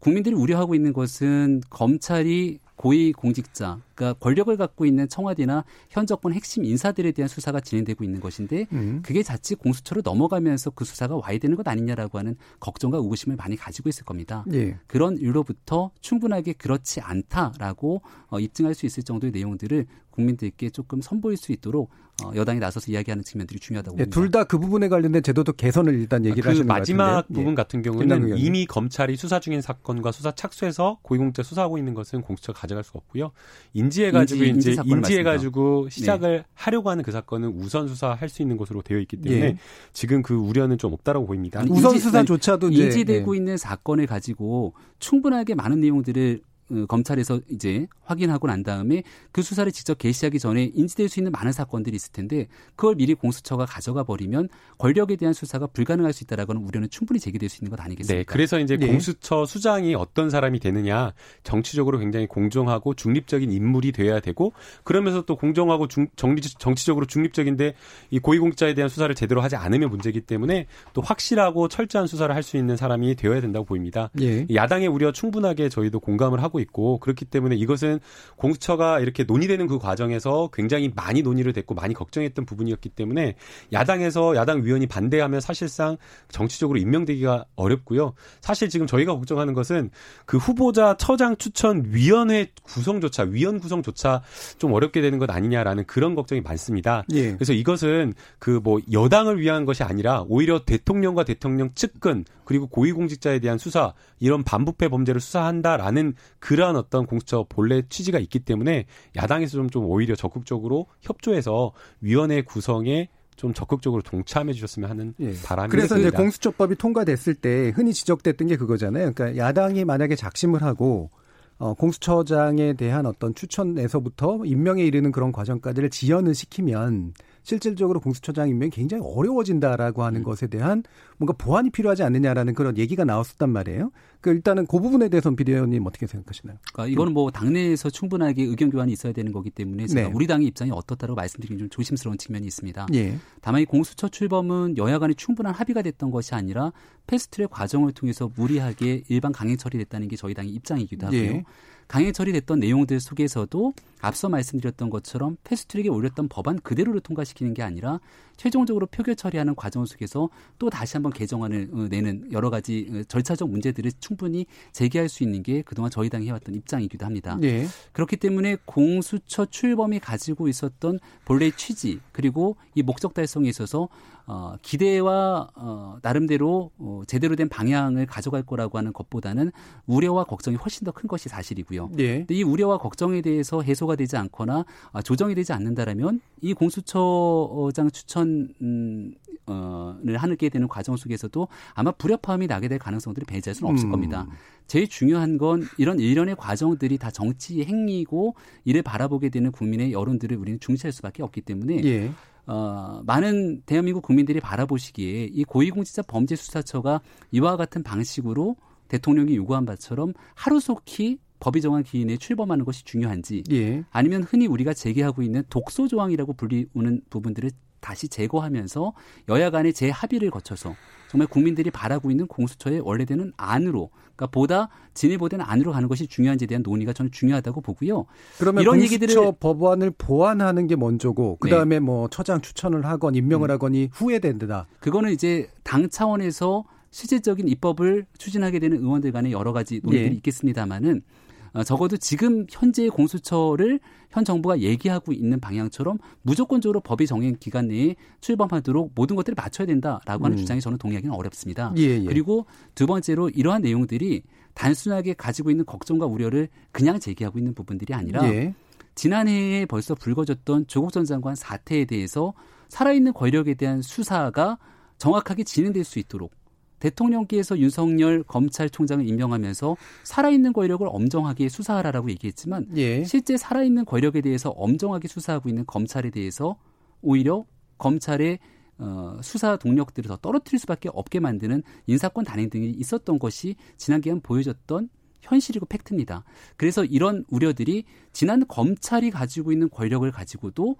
국민들이 우려하고 있는 것은 검찰이 고위 공직자, 그러니까 권력을 갖고 있는 청와대나 현 정권 핵심 인사들에 대한 수사가 진행되고 있는 것인데 음. 그게 자칫 공수처로 넘어가면서 그 수사가 와야 되는 것 아니냐라고 하는 걱정과 의구심을 많이 가지고 있을 겁니다. 예. 그런 일로부터 충분하게 그렇지 않다라고 어, 입증할 수 있을 정도의 내용들을 국민들께 조금 선보일 수 있도록 어, 여당이 나서서 이야기하는 측면들이 중요하다고 예, 봅니다. 둘다 그 부분에 관련된 제도도 개선을 일단 얘기를 그 하시는 것 마지막 같은데. 부분 예. 같은 경우는 이미 검찰이 수사 중인 사건과 수사 착수해서 고위공직자 수사하고 있는 것은 공수처가 가져갈 수가 없고요. 인지해가지고 인지, 이제 인지 인지 해가지고 시작을 네. 하려고 하는 그 사건은 우선 수사할 수 있는 것으로 되어 있기 때문에 예. 지금 그 우려는 좀 없다라고 보입니다. 아니, 우선 인지- 수사조차도 이제 인지되고 예. 있는 사건을 가지고 충분하게 많은 내용들을 어, 검찰에서 이제 확인하고 난 다음에 그 수사를 직접 개시하기 전에 인지될 수 있는 많은 사건들이 있을 텐데 그걸 미리 공수처가 가져가 버리면 권력에 대한 수사가 불가능할 수 있다라고는 우려는 충분히 제기될 수 있는 것 아니겠습니까? 네, 그래서 이제 예. 공수처 수장이 어떤 사람이 되느냐, 정치적으로 굉장히 공정하고 중립적인 인물이 돼야 되고, 그러면서 또 공정하고 중, 정리, 정치적으로 중립적인데 이 고위공직자에 대한 수사를 제대로 하지 않으면 문제이기 때문에 또 확실하고 철저한 수사를 할 수 있는 사람이 되어야 된다고 보입니다. 예. 야당의 우려 충분하게 저희도 공감을 하고 있고 그렇기 때문에 이것은 공수처가 이렇게 논의되는 그 과정에서 굉장히 많이 논의를 됐고 많이 걱정했던 부분이었기 때문에 야당에서 야당 위원이 반대하면 사실상 정치적으로 임명되기가 어렵고요. 사실 지금 저희가 걱정하는 것은 그 후보자 처장 추천 위원회 구성조차 위원 구성조차 좀 어렵게 되는 것 아니냐라는 그런 걱정이 많습니다. 예. 그래서 이것은 그 뭐 여당을 위한 것이 아니라 오히려 대통령과 대통령 측근 그리고 고위공직자에 대한 수사 이런 반부패 범죄를 수사한다라는 그러한 어떤 공수처 본래 취지가 있기 때문에 야당에서 좀, 좀 오히려 적극적으로 협조해서 위원회 구성에 좀 적극적으로 동참해 주셨으면 하는 예. 바람이 그래서 이제 있습니다. 공수처법이 통과됐을 때 흔히 지적됐던 게 그거잖아요. 그러니까 야당이 만약에 작심을 하고 어, 공수처장에 대한 어떤 추천에서부터 임명에 이르는 그런 과정까지를 지연을 시키면 실질적으로 공수처장 임명이 굉장히 어려워진다라고 하는 것에 대한 뭔가 보완이 필요하지 않느냐라는 그런 얘기가 나왔었단 말이에요. 그 일단은 그 부분에 대해서는 비대위원님 어떻게 생각하시나요? 그러니까 이거는 뭐 당내에서 충분하게 의견 교환이 있어야 되는 거기 때문에 제가 네. 우리 당의 입장이 어떻다고 말씀드리긴 좀 조심스러운 측면이 있습니다. 예. 다만 이 공수처 출범은 여야 간에 충분한 합의가 됐던 것이 아니라 패스트트랙 과정을 통해서 무리하게 일반 강행 처리됐다는 게 저희 당의 입장이기도 하고요. 예. 강행 처리됐던 내용들 속에서도 앞서 말씀드렸던 것처럼 패스트트랙에 올렸던 법안 그대로를 통과시키는 게 아니라 최종적으로 표결 처리하는 과정 속에서 또 다시 한번 개정안을 어, 내는 여러 가지 어, 절차적 문제들을 충분히 제기할 수 있는 게 그동안 저희 당이 해왔던 입장이기도 합니다. 예. 그렇기 때문에 공수처 출범이 가지고 있었던 본래의 취지 그리고 이 목적 달성에 있어서 어, 기대와 어, 나름대로 어, 제대로 된 방향을 가져갈 거라고 하는 것보다는 우려와 걱정이 훨씬 더 큰 것이 사실이고요. 예. 근데 이 우려와 걱정에 대해서 해소가 되지 않거나 아, 조정이 되지 않는다라면 이 공수처장 추천 음, 어를 하게 되는 과정 속에서도 아마 불협화음이 나게 될 가능성들이 배제할 수는 없을 음. 겁니다. 제일 중요한 건 이런 일련의 과정들이 다 정치 행위고 이를 바라보게 되는 국민의 여론들을 우리는 중시할 수밖에 없기 때문에 예. 어, 많은 대한민국 국민들이 바라보시기에 이 고위공직자 범죄수사처가 이와 같은 방식으로 대통령이 요구한 바처럼 하루속히 법이 정한 기인에 출범하는 것이 중요한지 예. 아니면 흔히 우리가 제기하고 있는 독소 조항이라고 불리우는 부분들을 다시 제거하면서 여야 간의 재합의를 거쳐서 정말 국민들이 바라고 있는 공수처의 원래되는 안으로 그러니까 보다 진일보된 안으로 가는 것이 중요한지에 대한 논의가 저는 중요하다고 보고요. 그러면 이런 공수처 얘기들을 법안을 보완하는 게 먼저고 네. 그다음에 뭐 처장 추천을 하건 임명을 음. 하거니 후회된다. 그거는 이제 당 차원에서 실질적인 입법을 추진하게 되는 의원들 간의 여러 가지 논의들이 예. 있겠습니다만은 어, 적어도 지금 현재의 공수처를 현 정부가 얘기하고 있는 방향처럼 무조건적으로 법이 정한 기간 내에 출범하도록 모든 것들을 맞춰야 된다라고 하는 음. 주장이 저는 동의하기는 어렵습니다. 예, 예. 그리고 두 번째로 이러한 내용들이 단순하게 가지고 있는 걱정과 우려를 그냥 제기하고 있는 부분들이 아니라 예. 지난해에 벌써 불거졌던 조국 전 장관 사태에 대해서 살아있는 권력에 대한 수사가 정확하게 진행될 수 있도록 대통령께서 윤석열 검찰총장을 임명하면서 살아있는 권력을 엄정하게 수사하라라고 얘기했지만 예. 실제 살아있는 권력에 대해서 엄정하게 수사하고 있는 검찰에 대해서 오히려 검찰의 어, 수사 동력들을 더 떨어뜨릴 수밖에 없게 만드는 인사권 단행 등이 있었던 것이 지난 기간 보여줬던 현실이고 팩트입니다. 그래서 이런 우려들이 지난 검찰이 가지고 있는 권력을 가지고도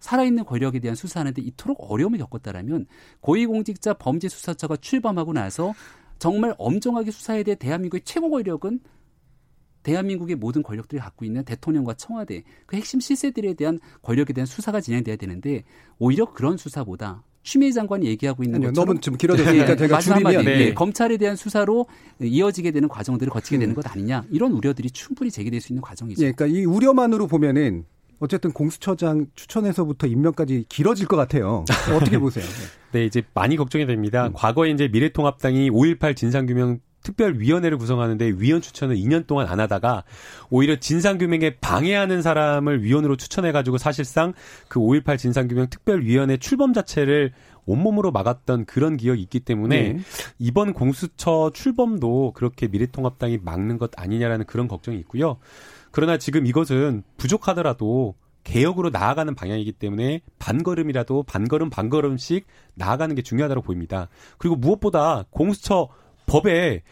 살아있는 권력에 대한 수사하는데 이토록 어려움을 겪었다라면 고위공직자 범죄수사처가 출범하고 나서 정말 엄정하게 수사해야 될 대한민국의 최고 권력은 대한민국의 모든 권력들이 갖고 있는 대통령과 청와대 그 핵심 실세들에 대한 권력에 대한 수사가 진행돼야 되는데 오히려 그런 수사보다 추미애 장관이 얘기하고 있는 아니요, 것처럼 너무 좀 길어졌으니까 제가 마지막 줄이면 한마디, 네. 예, 검찰에 대한 수사로 이어지게 되는 과정들을 거치게 되는 음. 것 아니냐 이런 우려들이 충분히 제기될 수 있는 과정이죠. 예, 그러니까 이 우려만으로 보면은 어쨌든 공수처장 추천에서부터 임명까지 길어질 것 같아요. (laughs) 어떻게 보세요? 네, 이제 많이 걱정이 됩니다. 음. 과거에 이제 미래통합당이 5.18 진상규명 특별위원회를 구성하는데 위원 추천을 2년 동안 안 하다가 오히려 진상규명에 방해하는 사람을 위원으로 추천해가지고 사실상 그 5.18 진상규명 특별위원회 출범 자체를 온몸으로 막았던 그런 기억이 있기 때문에 네. 이번 공수처 출범도 그렇게 미래통합당이 막는 것 아니냐라는 그런 걱정이 있고요. 그러나 지금 이것은 부족하더라도 개혁으로 나아가는 방향이기 때문에 반걸음이라도 반걸음 반걸음씩 나아가는 게 중요하다고 보입니다. 그리고 무엇보다 공수처 법에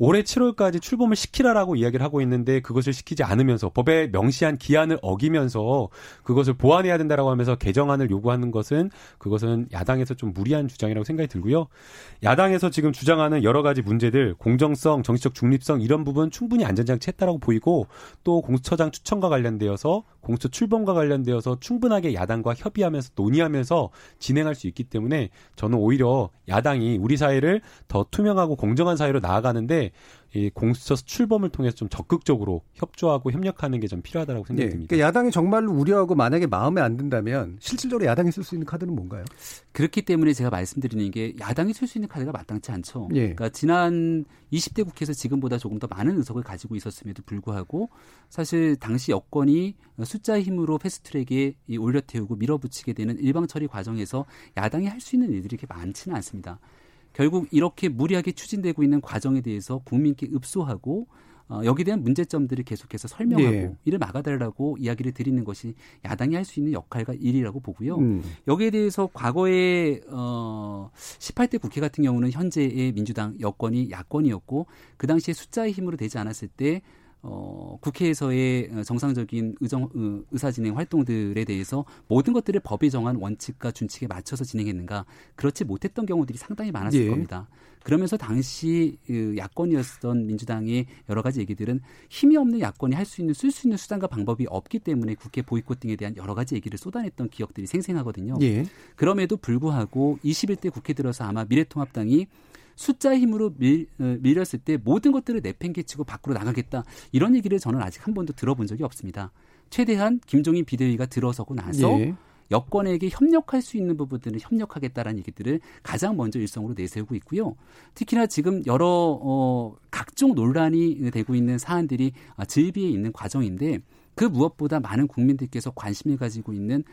올해 7월까지 출범을 시키라라고 이야기를 하고 있는데 그것을 시키지 않으면서 법에 명시한 기한을 어기면서 그것을 보완해야 된다라고 하면서 개정안을 요구하는 것은 그것은 야당에서 좀 무리한 주장이라고 생각이 들고요. 야당에서 지금 주장하는 여러 가지 문제들 공정성, 정치적 중립성 이런 부분 충분히 안전장치 했다라고 보이고 또 공수처장 추천과 관련되어서 공수처 출범과 관련되어서 충분하게 야당과 협의하면서 논의하면서 진행할 수 있기 때문에 저는 오히려 야당이 우리 사회를 더 투명하고 공정한 사회로 나아가는데 이 공수처 출범을 통해서 좀 적극적으로 협조하고 협력하는 게 좀 필요하다고 생각이 네, 듭니다. 그러니까 야당이 정말로 우려하고 만약에 마음에 안 든다면 실질적으로 야당이 쓸 수 있는 카드는 뭔가요? 그렇기 때문에 제가 말씀드리는 게 야당이 쓸 수 있는 카드가 마땅치 않죠. 예. 그러니까 지난 20대 국회에서 지금보다 조금 더 많은 의석을 가지고 있었음에도 불구하고 사실 당시 여권이 숫자의 힘으로 패스트트랙에 올려 태우고 밀어붙이게 되는 일방 처리 과정에서 야당이 할 수 있는 일들이 그렇게 많지는 않습니다. 결국 이렇게 무리하게 추진되고 있는 과정에 대해서 국민께 읍소하고 어, 여기에 대한 문제점들을 계속해서 설명하고 네. 이를 막아달라고 이야기를 드리는 것이 야당이 할 수 있는 역할과 일이라고 보고요. 음. 여기에 대해서 과거에 어 18대 국회 같은 경우는 현재의 민주당 여권이 야권이었고 그 당시에 숫자의 힘으로 되지 않았을 때 어, 국회에서의 정상적인 의정, 의사 진행 활동들에 대해서 모든 것들을 법이 정한 원칙과 준칙에 맞춰서 진행했는가 그렇지 못했던 경우들이 상당히 많았을 예. 겁니다. 그러면서 당시 그 야권이었던 민주당의 여러 가지 얘기들은 힘이 없는 야권이 할 수 있는 쓸 수 있는 수단과 방법이 없기 때문에 국회 보이콧 등에 대한 여러 가지 얘기를 쏟아냈던 기억들이 생생하거든요. 예. 그럼에도 불구하고 21대 국회 들어서 아마 미래통합당이 숫자 힘으로 밀, 어, 밀렸을 때 모든 것들을 내팽개치고 밖으로 나가겠다 이런 얘기를 저는 아직 한 번도 들어본 적이 없습니다. 최대한 김종인 비대위가 들어서고 나서 예. 여권에게 협력할 수 있는 부분들은 협력하겠다라는 얘기들을 가장 먼저 일성으로 내세우고 있고요. 특히나 지금 여러 어, 각종 논란이 되고 있는 사안들이 질비해 있는 과정인데 그 무엇보다 많은 국민들께서 관심을 가지고 있는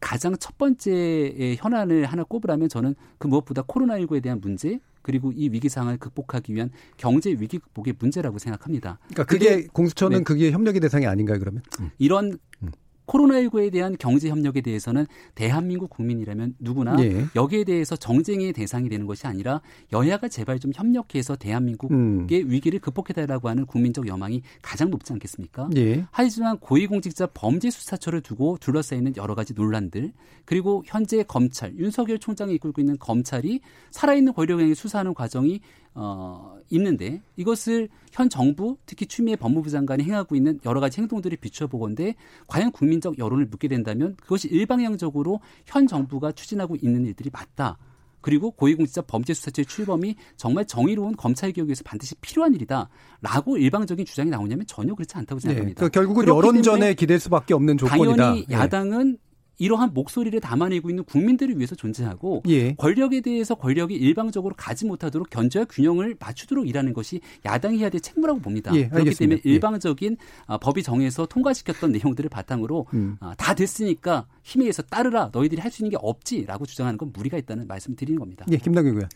가장 첫 번째 현안을 하나 꼽으라면 저는 그 무엇보다 코로나19에 대한 문제 그리고 이 위기 상황을 극복하기 위한 경제 위기 극복의 문제라고 생각합니다. 그러니까 그게 공수처는 네. 그게 협력의 대상이 아닌가요, 그러면? 음. 이런 음. 코로나19에 대한 경제 협력에 대해서는 대한민국 국민이라면 누구나 예. 여기에 대해서 정쟁의 대상이 되는 것이 아니라 여야가 제발 좀 협력해서 대한민국의 음. 위기를 극복해달라고 하는 국민적 여망이 가장 높지 않겠습니까? 예. 하지만 고위공직자 범죄 수사처를 두고 둘러싸이는 여러 가지 논란들 그리고 현재 검찰 윤석열 총장이 이끌고 있는 검찰이 살아있는 권력행위 수사하는 과정이 어, 있는데 이것을 현 정부 특히 추미애 법무부 장관이 행하고 있는 여러 가지 행동들이 비춰보건데 과연 국민적 여론을 묻게 된다면 그것이 일방향적으로 현 정부가 추진하고 있는 일들이 맞다. 그리고 고위공직자 범죄수사처의 출범이 정말 정의로운 검찰 개혁에서 반드시 필요한 일이다라고 일방적인 주장이 나오냐면 전혀 그렇지 않다고 네, 생각합니다. 네, 그러니까 결국은 여론전에 기댈 수밖에 없는 조건이다. 당연히 네. 야당은 이러한 목소리를 담아내고 있는 국민들을 위해서 존재하고 예. 권력에 대해서 권력이 일방적으로 가지 못하도록 견제와 균형을 맞추도록 일하는 것이 야당이 해야 될 책무라고 봅니다. 예, 그렇기 때문에 예. 일방적인 예. 법이 정해서 통과시켰던 (laughs) 내용들을 바탕으로 음. 아, 다 됐으니까 힘에 의해서 따르라 너희들이 할 수 있는 게 없지라고 주장하는 건 무리가 있다는 말씀을 드리는 겁니다. 예, 김남규 의원.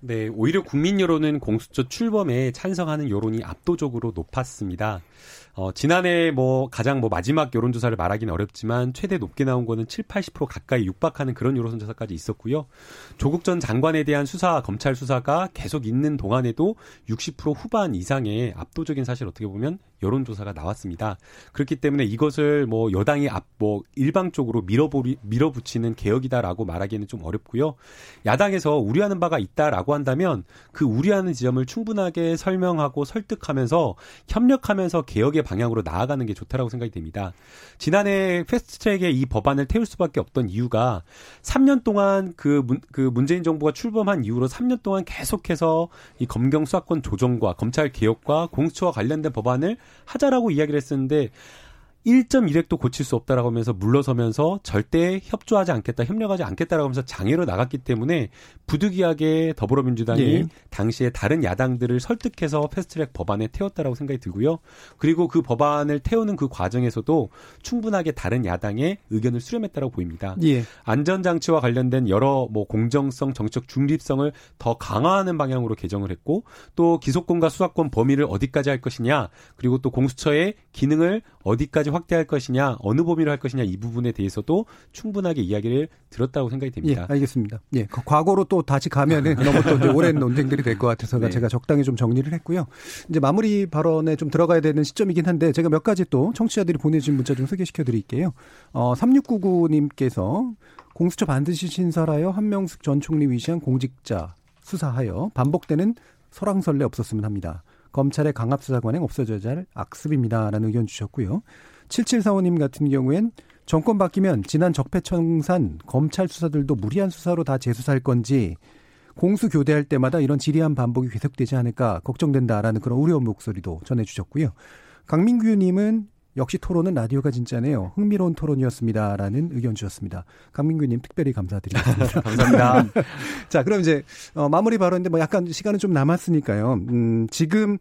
네, 오히려 국민 여론은 공수처 출범에 찬성하는 여론이 압도적으로 높았습니다. 어, 지난해 뭐 가장 뭐 마지막 여론조사를 말하기는 어렵지만 최대 높게 나온 거는 7, 80% 가까이 육박하는 그런 여론조사까지 있었고요. 조국 전 장관에 대한 수사, 검찰 수사가 계속 있는 동안에도 60% 후반 이상의 압도적인 사실 어떻게 보면 여론조사가 나왔습니다. 그렇기 때문에 이것을 뭐 여당이 앞, 뭐 일방적으로 밀어보리, 밀어붙이는 개혁이다라고 말하기는 좀 어렵고요. 야당에서 우려하는 바가 있다라고 한다면 그 우려하는 지점을 충분하게 설명하고 설득하면서 협력하면서 개혁의 방향으로 나아가는 게 좋다라고 생각이 됩니다. 지난해 패스트트랙에 이 법안을 태울 수밖에 없던 이유가 3년 동안 그, 문, 그 문재인 정부가 출범한 이후로 3년 동안 계속해서 이 검경 수사권 조정과 검찰 개혁과 공수처와 관련된 법안을 하자라고 이야기를 했었는데 1.1획도 고칠 수 없다라고 하면서 물러서면서 절대 협조하지 않겠다, 협력하지 않겠다라고 하면서 장애로 나갔기 때문에 부득이하게 더불어민주당이 예. 당시에 다른 야당들을 설득해서 패스트트랙 법안에 태웠다라고 생각이 들고요. 그리고 그 법안을 태우는 그 과정에서도 충분하게 다른 야당의 의견을 수렴했다고 보입니다. 예. 안전장치와 관련된 여러 뭐 공정성, 정책 중립성을 더 강화하는 방향으로 개정을 했고 또 기소권과 수사권 범위를 어디까지 할 것이냐 그리고 또 공수처의 기능을 어디까지 확대할 것이냐, 어느 범위로 할 것이냐 이 부분에 대해서도 충분하게 이야기를 들었다고 생각이 됩니다. 예, 알겠습니다. 예, 그 과거로 또 다시 가면은 (laughs) 너무 또 이제 오랜 논쟁들이 될 것 같아서 네. 제가 적당히 좀 정리를 했고요. 이제 마무리 발언에 좀 들어가야 되는 시점이긴 한데 제가 몇 가지 또 청취자들이 보내주신 문자 좀 소개시켜 드릴게요. 어, 3699님께서 공수처 반드시 신설하여 한명숙 전 총리 위시한 공직자 수사하여 반복되는 설왕설래 없었으면 합니다. 검찰의 강압수사 관행 없어져야 할 악습입니다라는 의견 주셨고요. 7745님 같은 경우엔 정권 바뀌면 지난 적폐청산 검찰 수사들도 무리한 수사로 다 재수사할 건지 공수 교대할 때마다 이런 지리한 반복이 계속되지 않을까 걱정된다라는 그런 우려 목소리도 전해주셨고요. 강민규님은 역시 토론은 라디오가 진짜네요. 흥미로운 토론이었습니다라는 의견 주셨습니다. 강민규님 특별히 감사드리겠습니다. (laughs) 감사합니다. (laughs) 자, 그럼 이제 어, 마무리 발언인데 뭐 약간 시간은 좀 남았으니까요. 음, 지금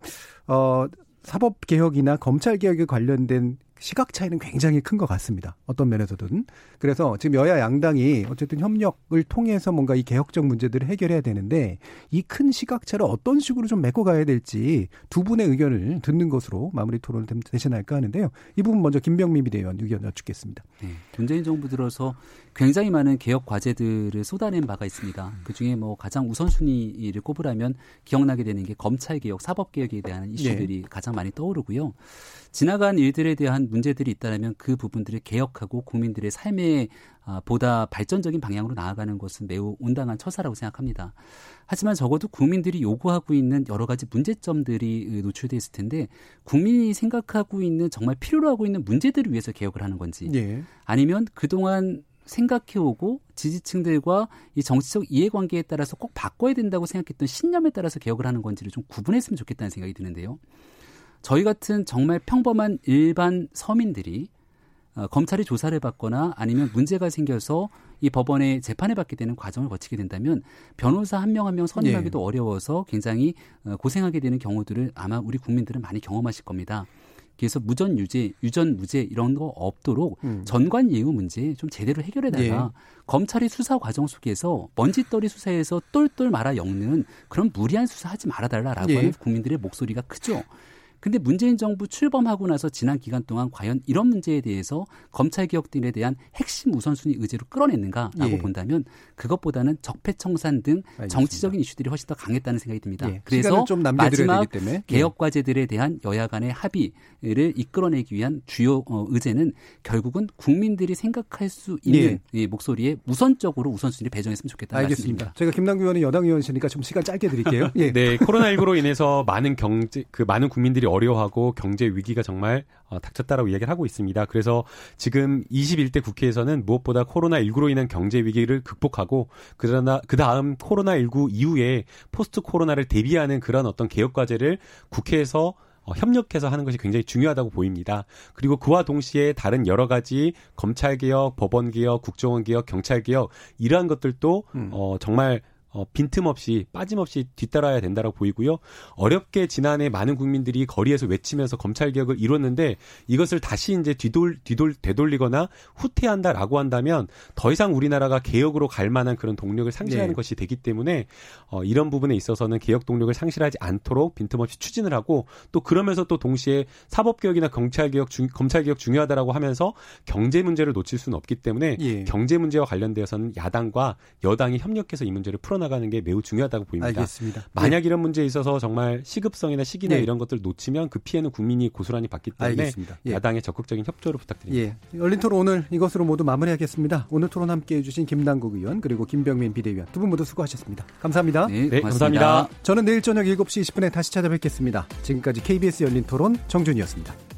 어 사법 개혁이나 검찰 개혁에 관련된 시각 차이는 굉장히 큰 것 같습니다. 어떤 면에서든. 그래서 지금 여야 양당이 어쨌든 협력을 통해서 뭔가 이 개혁적 문제들을 해결해야 되는데 이 큰 시각 차를 어떤 식으로 좀 메꿔 가야 될지 두 분의 의견을 듣는 것으로 마무리 토론을 대신할까 하는데요. 이 부분 먼저 김병민 비대위원 의견 여쭙겠습니다. 네. 문재인 정부 들어서 굉장히 많은 개혁 과제들을 쏟아낸 바가 있습니다. 그 중에 뭐 가장 우선순위를 꼽으라면 기억나게 되는 게 검찰 개혁, 사법 개혁에 대한 이슈들이 네. 가장 많이 떠오르고요. 지나간 일들에 대한 문제들이 있다면 그 부분들을 개혁하고 국민들의 삶에 아, 보다 발전적인 방향으로 나아가는 것은 매우 온당한 처사라고 생각합니다. 하지만 적어도 국민들이 요구하고 있는 여러 가지 문제점들이 노출돼 있을 텐데 국민이 생각하고 있는 정말 필요로 하고 있는 문제들을 위해서 개혁을 하는 건지 예. 아니면 그동안 생각해오고 지지층들과 이 정치적 이해관계에 따라서 꼭 바꿔야 된다고 생각했던 신념에 따라서 개혁을 하는 건지를 좀 구분했으면 좋겠다는 생각이 드는데요. 저희 같은 정말 평범한 일반 서민들이 어, 검찰이 조사를 받거나 아니면 문제가 생겨서 이 법원에 재판을 받게 되는 과정을 거치게 된다면 변호사 한 명 한명 선임하기도 예. 어려워서 굉장히 어, 고생하게 되는 경우들을 아마 우리 국민들은 많이 경험하실 겁니다. 그래서 무전 유죄, 유전 무죄 이런 거 없도록 음. 전관 예우 문제 좀 제대로 해결해달라. 예. 검찰이 수사 과정 속에서 먼지떨이 수사에서 똘똘 말아 엮는 그런 무리한 수사하지 말아달라라고 예. 하는 국민들의 목소리가 크죠. 근데 문재인 정부 출범하고 나서 지난 기간 동안 과연 이런 문제에 대해서 검찰 개혁들에 대한 핵심 우선순위 의제로 끌어냈는가라고 예. 본다면 그것보다는 적폐청산 등 알겠습니다. 정치적인 이슈들이 훨씬 더 강했다는 생각이 듭니다. 예. 그래서 마지막 예. 개혁 과제들에 대한 여야 간의 합의를 이끌어내기 위한 주요 어, 의제는 결국은 국민들이 생각할 수 있는 예. 목소리에 우선적으로 우선순위를 배정했으면 좋겠다는 알겠습니다. 말씀입니다. 제가 김남규 의원이 여당 의원이시니까 좀 시간 짧게 드릴게요. (laughs) 예. 네, 코로나19로 인해서 많은 경제 그 많은 국민들이 어려워하고 경제 위기가 정말 어, 닥쳤다라고 이야기를 하고 있습니다. 그래서 지금 21대 국회에서는 무엇보다 코로나19로 인한 경제 위기를 극복하고 그러나 그 다음 코로나19 이후에 포스트 코로나를 대비하는 그런 어떤 개혁 과제를 국회에서 어, 협력해서 하는 것이 굉장히 중요하다고 보입니다. 그리고 그와 동시에 다른 여러 가지 검찰 개혁, 법원 개혁, 국정원 개혁, 경찰 개혁 이러한 것들도 음. 어, 정말 어, 빈틈없이 빠짐없이 뒤따라야 된다고 보이고요. 어렵게 지난해 많은 국민들이 거리에서 외치면서 검찰 개혁을 이뤘는데 이것을 다시 이제 뒤돌 뒤돌 되돌리거나 후퇴한다라고 한다면 더 이상 우리나라가 개혁으로 갈 만한 그런 동력을 상실하는 네. 것이 되기 때문에 어, 이런 부분에 있어서는 개혁 동력을 상실하지 않도록 빈틈없이 추진을 하고 또 그러면서 또 동시에 사법 개혁이나 경찰 개혁 중, 검찰 개혁 중요하다라고 하면서 경제 문제를 놓칠 수는 없기 때문에 예. 경제 문제와 관련되어서는 야당과 여당이 협력해서 이 문제를 풀어나 나가는 게 매우 중요하다고 보입니다. 알겠습니다. 만약 네. 이런 문제에 있어서 정말 시급성이나 시기나 네. 이런 것들 을 놓치면 그 피해는 국민이 고스란히 받기 때문에 알겠습니다. 예. 야당의 적극적인 협조를 부탁드립니다. 예. 열린 토론 오늘 이것으로 모두 마무리하겠습니다. 오늘 토론 함께해 주신 김남국 의원 그리고 김병민 비대위원 두 분 모두 수고하셨습니다. 감사합니다. 네, 네 감사합니다. 저는 내일 저녁 7시 20분에 다시 찾아뵙겠습니다. 지금까지 KBS 열린 토론 정준이었습니다.